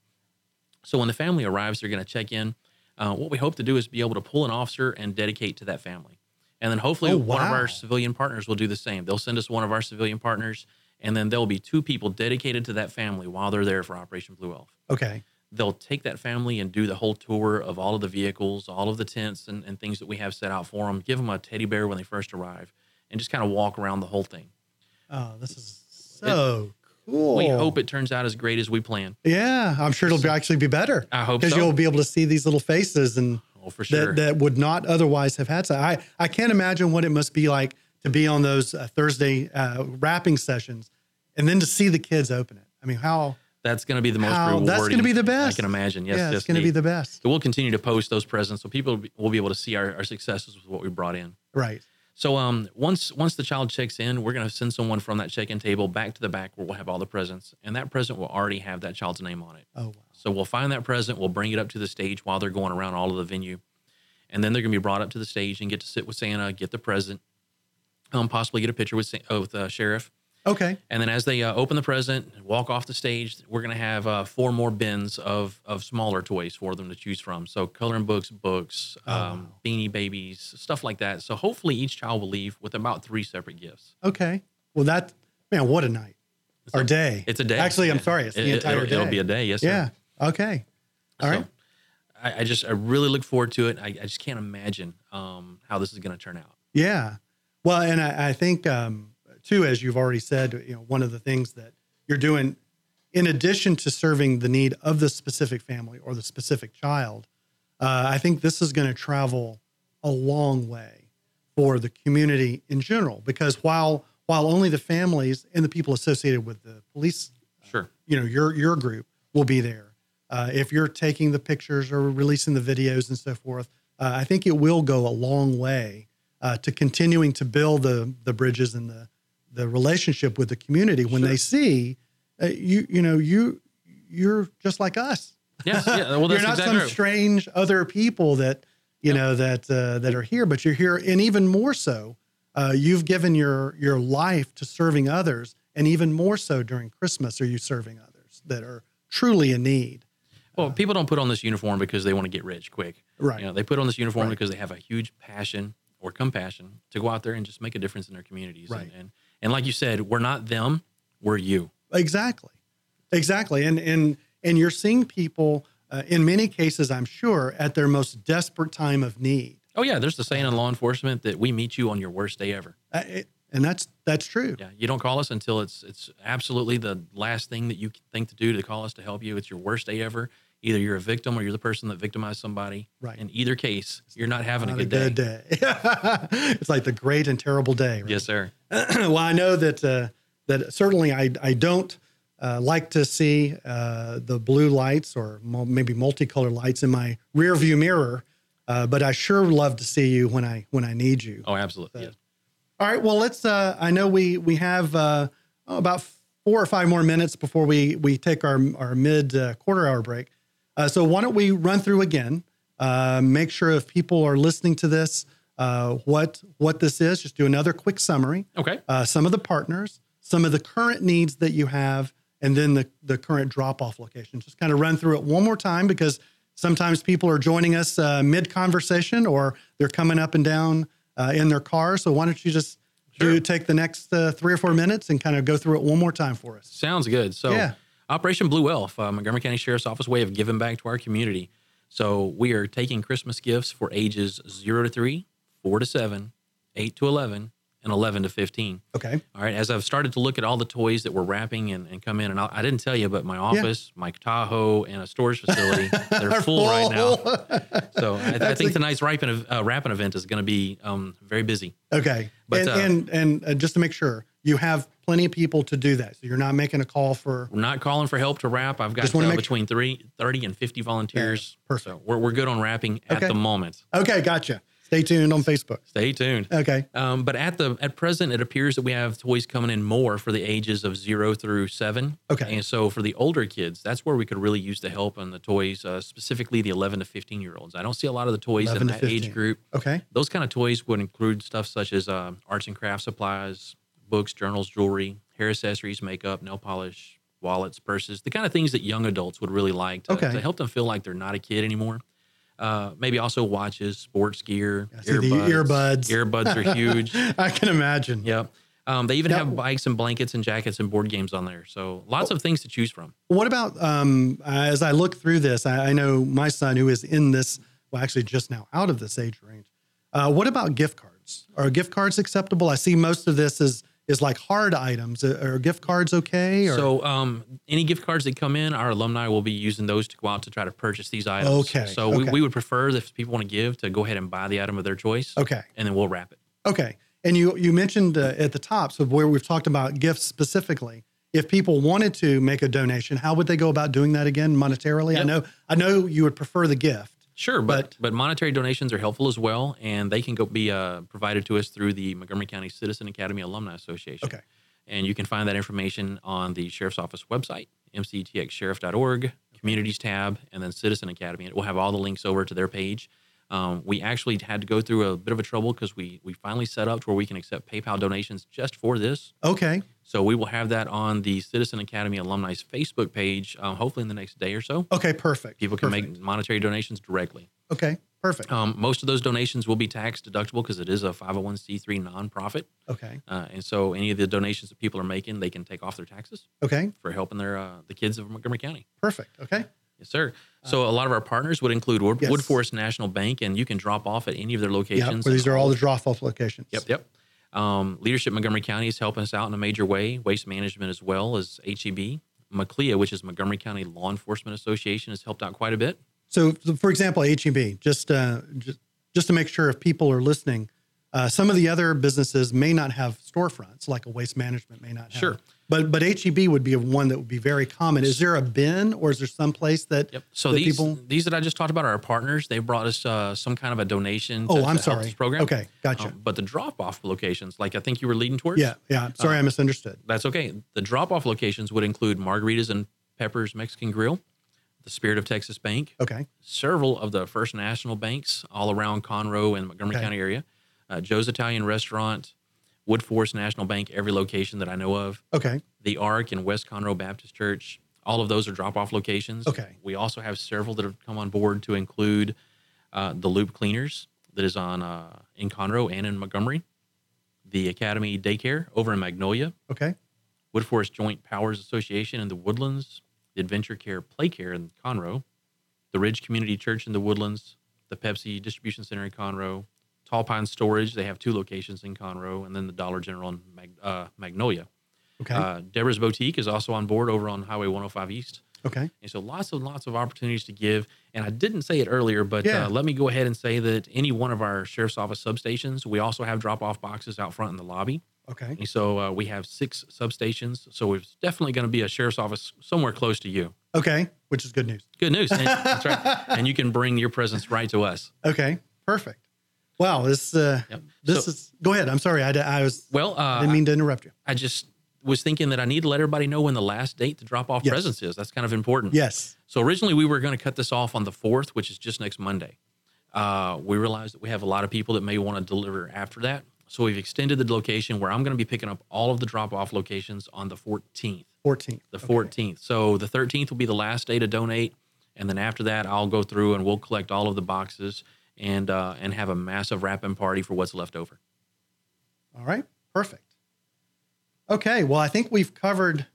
So when the family arrives, they're going to check in. Uh, what we hope to do is be able to pull an officer and dedicate to that family. And then hopefully Oh, one of our civilian partners will do the same. They'll send us one of our civilian partners and then there'll be two people dedicated to that family while they're there for Operation Blue Elf. Okay. They'll take that family and do the whole tour of all of the vehicles, all of the tents and, and things that we have set out for them. Give them a teddy bear when they first arrive, and just kind of walk around the whole thing. Oh, this is so cool. We hope it turns out as great as we plan. Yeah, I'm sure it'll be, actually be better. I hope because so. you'll be able to see these little faces and Oh, for sure. that, that would not otherwise have had. So I I can't imagine what it must be like to be on those uh, Thursday uh, wrapping sessions, and then to see the kids open it. I mean, how That's going to be the most How- rewarding. that's gonna be the best. I can imagine. Yes, Yeah, it's gonna be the best. So we'll continue to post those presents so people will be- will be able to see our, our successes with what we brought in. right? So um, once once the child checks in, we're going to send someone from that check-in table back to the back where we'll have all the presents, and that present will already have that child's name on it. Oh, wow. So we'll find that present, we'll bring it up to the stage while they're going around all of the venue, and then they're going to be brought up to the stage and get to sit with Santa, get the present, um, possibly get a picture with Sa- with uh, sheriff. Okay. And then as they uh, open the present, walk off the stage, we're going to have uh, four more bins of of smaller toys for them to choose from. So coloring books, books, Oh, um, beanie babies, stuff like that. So hopefully each child will leave with about three separate gifts. Okay. Well, that man, what a night or day. It's a day. Actually, I'm sorry, it's the It- it- entire it'll- day. it'll be a day, yes, sir. Yeah. Okay. All right. I, I just I really look forward to it. I, I just can't imagine um, how this is going to turn out. Yeah. Well, and I, I think um, too, as you've already said, you know, one of the things that you're doing, in addition to serving the need of the specific family or the specific child, uh, I think this is going to travel a long way for the community in general. Because while while only the families and the people associated with the police, Sure. you know, your your group will be there. Uh, if you're taking the pictures or releasing the videos and so forth, uh, I think it will go a long way uh, to continuing to build the the bridges and the the relationship with the community when they see uh, you you know you you're just like us. Yes, yeah, well, you're not exactly some right. strange other people that you know that uh, that are here, but you're here, and even more so, uh, you've given your your life to serving others, and even more so during Christmas, are you serving others that are truly in need? Well, people don't put on this uniform because they want to get rich quick. Right. You know, they put on this uniform Right. because they have a huge passion or compassion to go out there and just make a difference in their communities. Right. And, and and like you said, we're not them, we're you. Exactly, exactly, and and and you're seeing people uh, in many cases, I'm sure, at their most desperate time of need. Oh yeah, there's the saying in law enforcement that we meet you on your worst day ever. Uh, it- and that's that's true. Yeah, you don't call us until it's it's absolutely the last thing that you think to do to call us to help you. It's your worst day ever. Either you're a victim or you're the person that victimized somebody. Right. In either case, you're not having Not a good day. day. it's like the great and terrible day. Right? Yes, sir. well, I know that uh, that certainly I I don't uh, like to see uh, the blue lights or mo- maybe multicolored lights in my rear view mirror, uh, but I sure love to see you when I when I need you. Oh, absolutely. yes. All right. Well, let's. Uh, I know we we have uh, oh, about four or five more minutes before we we take our our mid uh, quarter hour break. Uh, so why don't we run through again? Uh, make sure if people are listening to this, uh, what what this is. Just do another quick summary. Okay. Uh, some of the partners, some of the current needs that you have, and then the the current drop off location. Just kind of run through it one more time because sometimes people are joining us uh, mid conversation or they're coming up and down uh, in their car. So why don't you just do take the next uh, three or four minutes and kind of go through it one more time for us? Sounds good. So, Yeah. Operation Blue Elf, uh, Montgomery County Sheriff's Office way of giving back to our community. So, we are taking Christmas gifts for ages zero to three, four to seven, eight to 11, and 11 to 15. Okay. All right. As I've started to look at all the toys that we're wrapping and, and come in, and I, I didn't tell you, but my office, my Tahoe, and a storage facility, they're full, right now. So, I, I think a- tonight's wrapping, uh, wrapping event is going to be um, very busy. Okay. But, and uh, and, and uh, just to make sure, you have plenty of people to do that. So you're not making a call for. We're not calling for help to wrap. I've got uh, between three, 30 and 50 volunteers. perfect. So we're, we're good on wrapping at the moment. Okay, gotcha. Stay tuned on Facebook. Stay tuned. Okay. Um, but at the at present, it appears that we have toys coming in more for the ages of zero through seven. Okay. And so for the older kids, that's where we could really use the help on the toys, uh, specifically the 11 to 15 year olds. I don't see a lot of the toys in 11 to that age group. Okay. Those kind of toys would include stuff such as uh, arts and craft supplies, books, journals, jewelry, hair accessories, makeup, nail polish, wallets, purses, the kind of things that young adults would really like to, Okay. to help them feel like they're not a kid anymore. Uh, maybe also watches, sports gear, the earbuds. Earbuds are huge. I can imagine. Yep. Um, they even Now- have bikes and blankets and jackets and board games on there. So lots of things to choose from. What about um, as I look through this? I, I know my son, who is in this, well, actually just now out of this age range. Uh, what about gift cards? Are gift cards acceptable? I see most of this is is like hard items. Uh, Are gift cards okay? Or? So um, any gift cards that come in, our alumni will be using those to go out to try to purchase these items. Okay, So We, okay. we would prefer if people want to give to go ahead and buy the item of their choice. Okay. And then we'll wrap it. Okay. And you you mentioned uh, at the top, so where we've talked about gifts specifically. If people wanted to make a donation, how would they go about doing that again monetarily? I know I know you would prefer the gift. Sure, but, but monetary donations are helpful as well, and they can go be uh, provided to us through the Montgomery County Citizen Academy Alumni Association. Okay. And you can find that information on the Sheriff's Office website, mctxsheriff.org, Communities tab, and then Citizen Academy. It will have all the links over to their page. Um, we actually had to go through a bit of a trouble because we we finally set up to where we can accept PayPal donations just for this. Okay. So we will have that on the Citizen Academy Alumni's Facebook page, um, hopefully in the next day or so. Okay, perfect. People can perfect. make monetary donations directly. Okay, perfect. Um, most of those donations will be tax deductible because it is a 501c3 nonprofit. Okay. Uh, and so any of the donations that people are making, they can take off their taxes Okay, for helping their uh, the kids of Montgomery County. perfect. Okay. Yes, sir. So a lot of our partners would include Wood, Yes. Woodforest National Bank, and you can drop off at any of their locations. where these are all the drop off locations. Yep, yep. Um, Leadership Montgomery County is helping us out in a major way. Waste management as well as HEB. MCLEA, which is Montgomery County Law Enforcement Association, has helped out quite a bit. So, for example, HEB, just, uh, just just to make sure if people are listening, uh, some of the other businesses may not have storefronts, like a waste management may not have. Sure. But but HEB would be one that would be very common. Is there a bin or is there some place that, yep. So that these people? these that I just talked about are our partners. They brought us uh, some kind of a donation. Oh, to- to I'm help sorry. Program. Okay, gotcha. Um, but the drop off locations, like I think you were leading towards. Yeah, yeah. Sorry, I misunderstood. That's okay. The drop off locations would include Margaritas and Peppers Mexican Grill, the Spirit of Texas Bank, Okay. several of the First National banks all around Conroe and Montgomery Okay. County area, uh, Joe's Italian Restaurant, Woodforest National Bank, every location that I know of, Okay. the Ark and West Conroe Baptist Church. All of those are drop off locations. Okay. We also have several that have come on board to include uh, the Loop Cleaners that is on uh, in Conroe and in Montgomery, the Academy Daycare over in Magnolia, Okay. Woodforest Joint Powers Association in the Woodlands, the Adventure Care Play Care in Conroe, the Ridge Community Church in the Woodlands, the Pepsi Distribution Center in Conroe, Tall Pine Storage. They have two locations in Conroe, and then the Dollar General in Mag- uh, Magnolia. Okay. Uh, Deborah's Boutique is also on board over on Highway 105 East. Okay. And so lots and lots of opportunities to give. And I didn't say it earlier, but Yeah. uh, let me go ahead and say that any one of our sheriff's office substations, we also have drop off boxes out front in the lobby. Okay. And so uh, we have six substations. So it's definitely going to be a sheriff's office somewhere close to you. Okay. Which is good news. Good news. And, that's right. And you can bring your presence right to us. Okay. Perfect. Wow. This uh, this So- is. Go ahead. I'm sorry. I, I was. Well, uh, didn't mean to interrupt you. I just was thinking that I need to let everybody know when the last date to drop off Yes. presents is. That's kind of important. Yes. So originally we were going to cut this off on the 4th, which is just next Monday. Uh, we realized that we have a lot of people that may want to deliver after that. So we've extended the location where I'm going to be picking up all of the drop off locations on the 14th. 14th. The 14th. So the 13th will be the last day to donate. And then after that, I'll go through and we'll collect all of the boxes and uh, and have a massive wrapping party for what's left over. All right. Perfect. Okay. Well, I think we've covered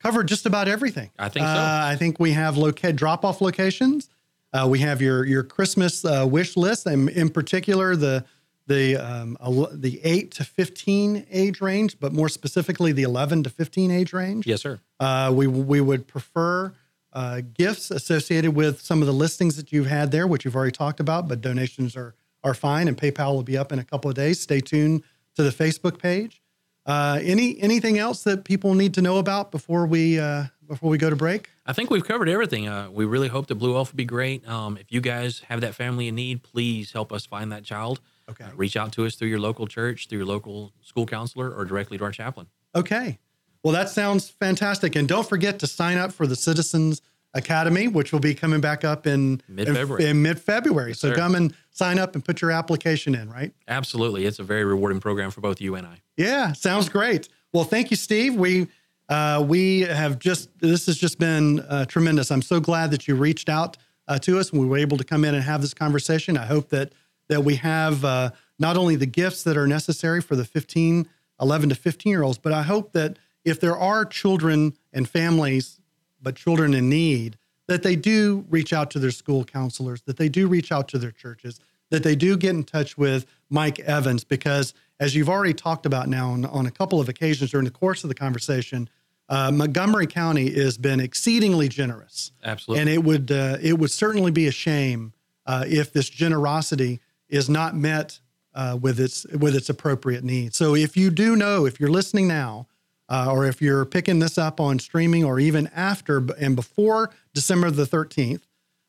covered just about everything. I think so. Uh, I think we have locate drop off locations. Uh, we have your your Christmas uh, wish list, and in particular the the um, el- the eight to fifteen age range, but more specifically the eleven to fifteen age range. Yes, sir. Uh, we we would prefer uh, gifts associated with some of the listings that you've had there, which you've already talked about. But donations are are fine, and PayPal will be up in a couple of days. Stay tuned to the Facebook page. Uh, any anything else that people need to know about before we uh, before we go to break? I think we've covered everything. Uh, we really hope that Blue Elf will be great. Um, if you guys have that family in need, please help us find that child. Okay. Uh, reach out to us through your local church, through your local school counselor, or directly to our chaplain. Okay. Well, that sounds fantastic. And don't forget to sign up for the Citizens Academy, which will be coming back up in Mid-February. In, in mid-February. so sir. come and sign up and put your application in, right? Absolutely. It's a very rewarding program for both you and I. Yeah, sounds great. Well, thank you, Steve. We uh, we have just this has just been uh, tremendous. I'm so glad that you reached out uh, to us and we were able to come in and have this conversation. I hope that that we have uh, not only the gifts that are necessary for the 15 11 to 15 year olds. But I hope that if there are children and families, but children in need, that they do reach out to their school counselors, that they do reach out to their churches, that they do get in touch with Mike Evans, because as you've already talked about now on, on a couple of occasions during the course of the conversation, uh, Montgomery County has been exceedingly generous. Absolutely. And it would uh, it would certainly be a shame uh, if this generosity is not met uh, with its with its appropriate needs. So if you do know, if you're listening now, uh, or if you're picking this up on streaming, or even after and before December the 13th,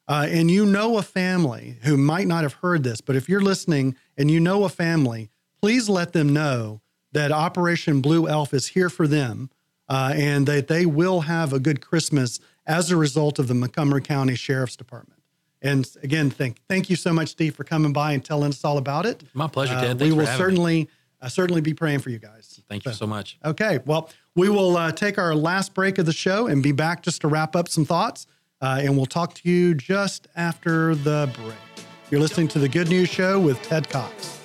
uh, and you know a family who might not have heard this, but if you're listening and you know a family, please let them know that Operation Blue Elf is here for them uh, and that they will have a good Christmas as a result of the Montgomery County Sheriff's Department. And again, thank thank you so much, Steve, for coming by and telling us all about it. My pleasure, Uh, Ted. we for will certainly me. Uh, certainly be praying for you guys. Thank you so much. Okay, well, we will uh, take our last break of the show and be back just to wrap up some thoughts, uh, and we'll talk to you just after the break. You're listening to the Good News Show with Ted Cox.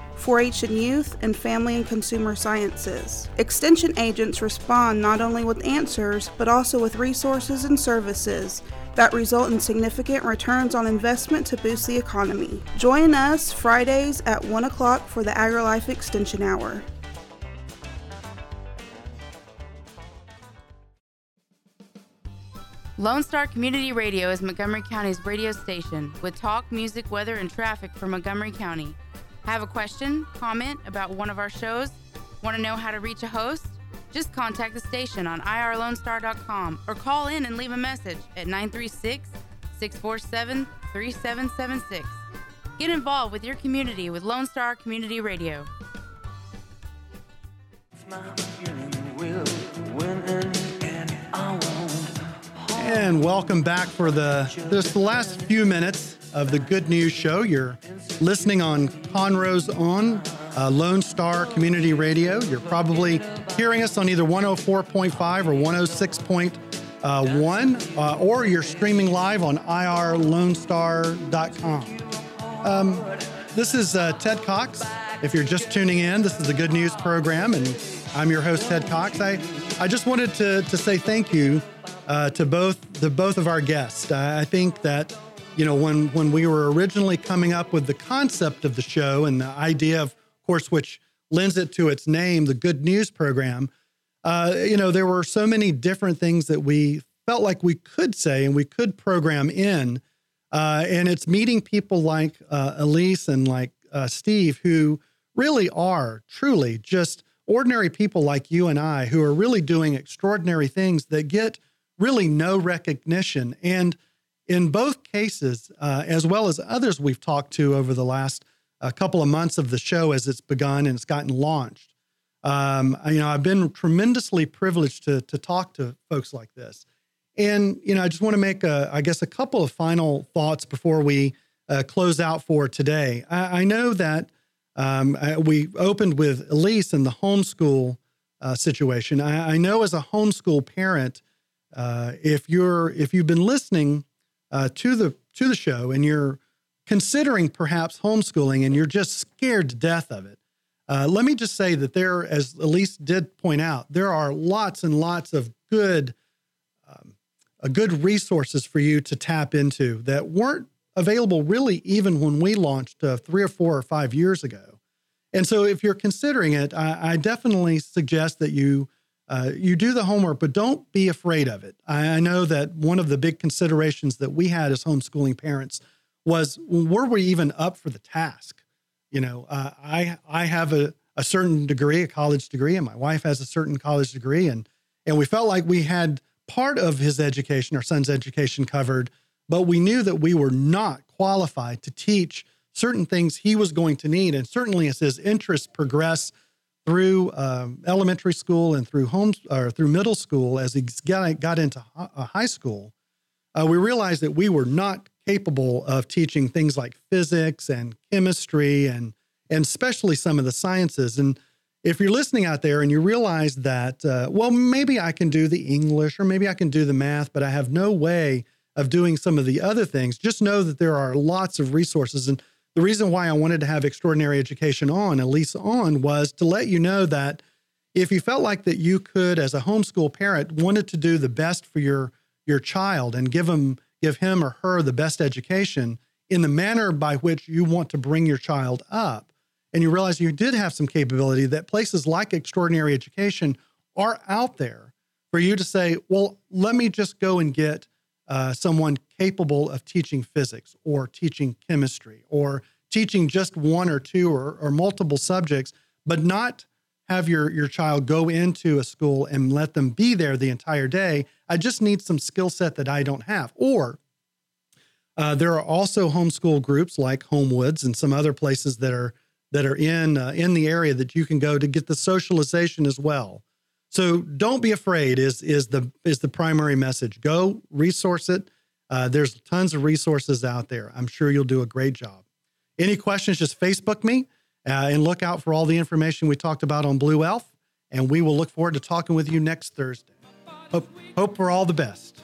4 H and youth, and family and consumer sciences. Extension agents respond not only with answers, but also with resources and services that result in significant returns on investment to boost the economy. Join us Fridays at 1 o'clock for the AgriLife Extension Hour. Lone Star Community Radio is Montgomery County's radio station with talk, music, weather, and traffic for Montgomery County. Have a question, comment about one of our shows? Want to know how to reach a host? Just contact the station on irlonestar.com or call in and leave a message at 936 647 3776. Get involved with your community with Lone Star Community Radio. And welcome back for the just the last few minutes of the Good News Show. You're listening on Conroe's on uh, Lone Star Community Radio. You're probably hearing us on either 104.5 or 106.1, uh, or you're streaming live on irlonestar.com. Um, this is uh, Ted Cox. If you're just tuning in, this is the Good News program, and I'm your host, Ted Cox. I, I just wanted to, to say thank you uh, to both the both of our guests. I, I think that you know when when we were originally coming up with the concept of the show and the idea, of course, which lends it to its name, the Good News program. Uh, you know, there were so many different things that we felt like we could say and we could program in. Uh, and it's meeting people like uh, Elise and like uh, Steve, who really are truly just ordinary people like you and I, who are really doing extraordinary things that get really no recognition. And in both cases, uh, as well as others we've talked to over the last uh, couple of months of the show as it's begun and it's gotten launched, um, you know, I've been tremendously privileged to to talk to folks like this. And you know, I just want to make a, I guess, a couple of final thoughts before we uh, close out for today. I, I know that um, I, we opened with Elise and the homeschool uh, situation. I, I know as a homeschool parent, uh, if you're if you've been listening uh, to the to the show and you're considering perhaps homeschooling and you're just scared to death of it, uh, let me just say that there, as Elise did point out, there are lots and lots of good um, uh, good resources for you to tap into that weren't available really even when we launched uh, three or four or five years ago. And so, if you're considering it, I, I definitely suggest that you uh, you do the homework, but don't be afraid of it. I, I know that one of the big considerations that we had as homeschooling parents was were we even up for the task? You know, uh, I I have a, a certain degree, a college degree, and my wife has a certain college degree, and and we felt like we had part of his education, our son's education covered, but we knew that we were not qualified to teach certain things he was going to need. And certainly as his interests progress through um, elementary school and through home or through middle school, as he got, got into uh, high school, uh, we realized that we were not capable of teaching things like physics and chemistry and and especially some of the sciences. And if you're listening out there and you realize that, uh, well, maybe I can do the English or maybe I can do the math, but I have no way of doing some of the other things, just know that there are lots of resources. And the reason why I wanted to have extraordinary education on, least on, was to let you know that if you felt like that you could, as a homeschool parent, wanted to do the best for your your child and give him give him or her the best education in the manner by which you want to bring your child up, and you realize you did have some capability that places like extraordinary education are out there for you to say, well, let me just go and get uh, someone capable of teaching physics or teaching chemistry or teaching just one or two or, or multiple subjects, but not have your, your child go into a school and let them be there the entire day. I just need some skill set that I don't have. Or uh, there are also homeschool groups like Homewoods and some other places that are that are in uh, in the area that you can go to get the socialization as well. So don't be afraid. Is is the is the primary message? Go resource it. Uh, there's tons of resources out there. I'm sure you'll do a great job. Any questions? Just Facebook me uh, and look out for all the information we talked about on Blue Elf. And we will look forward to talking with you next Thursday. Hope hope for all the best.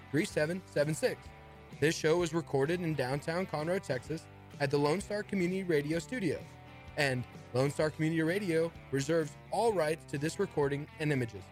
3776. This show was recorded in downtown Conroe, Texas at the Lone Star Community Radio Studios. And Lone Star Community Radio reserves all rights to this recording and images.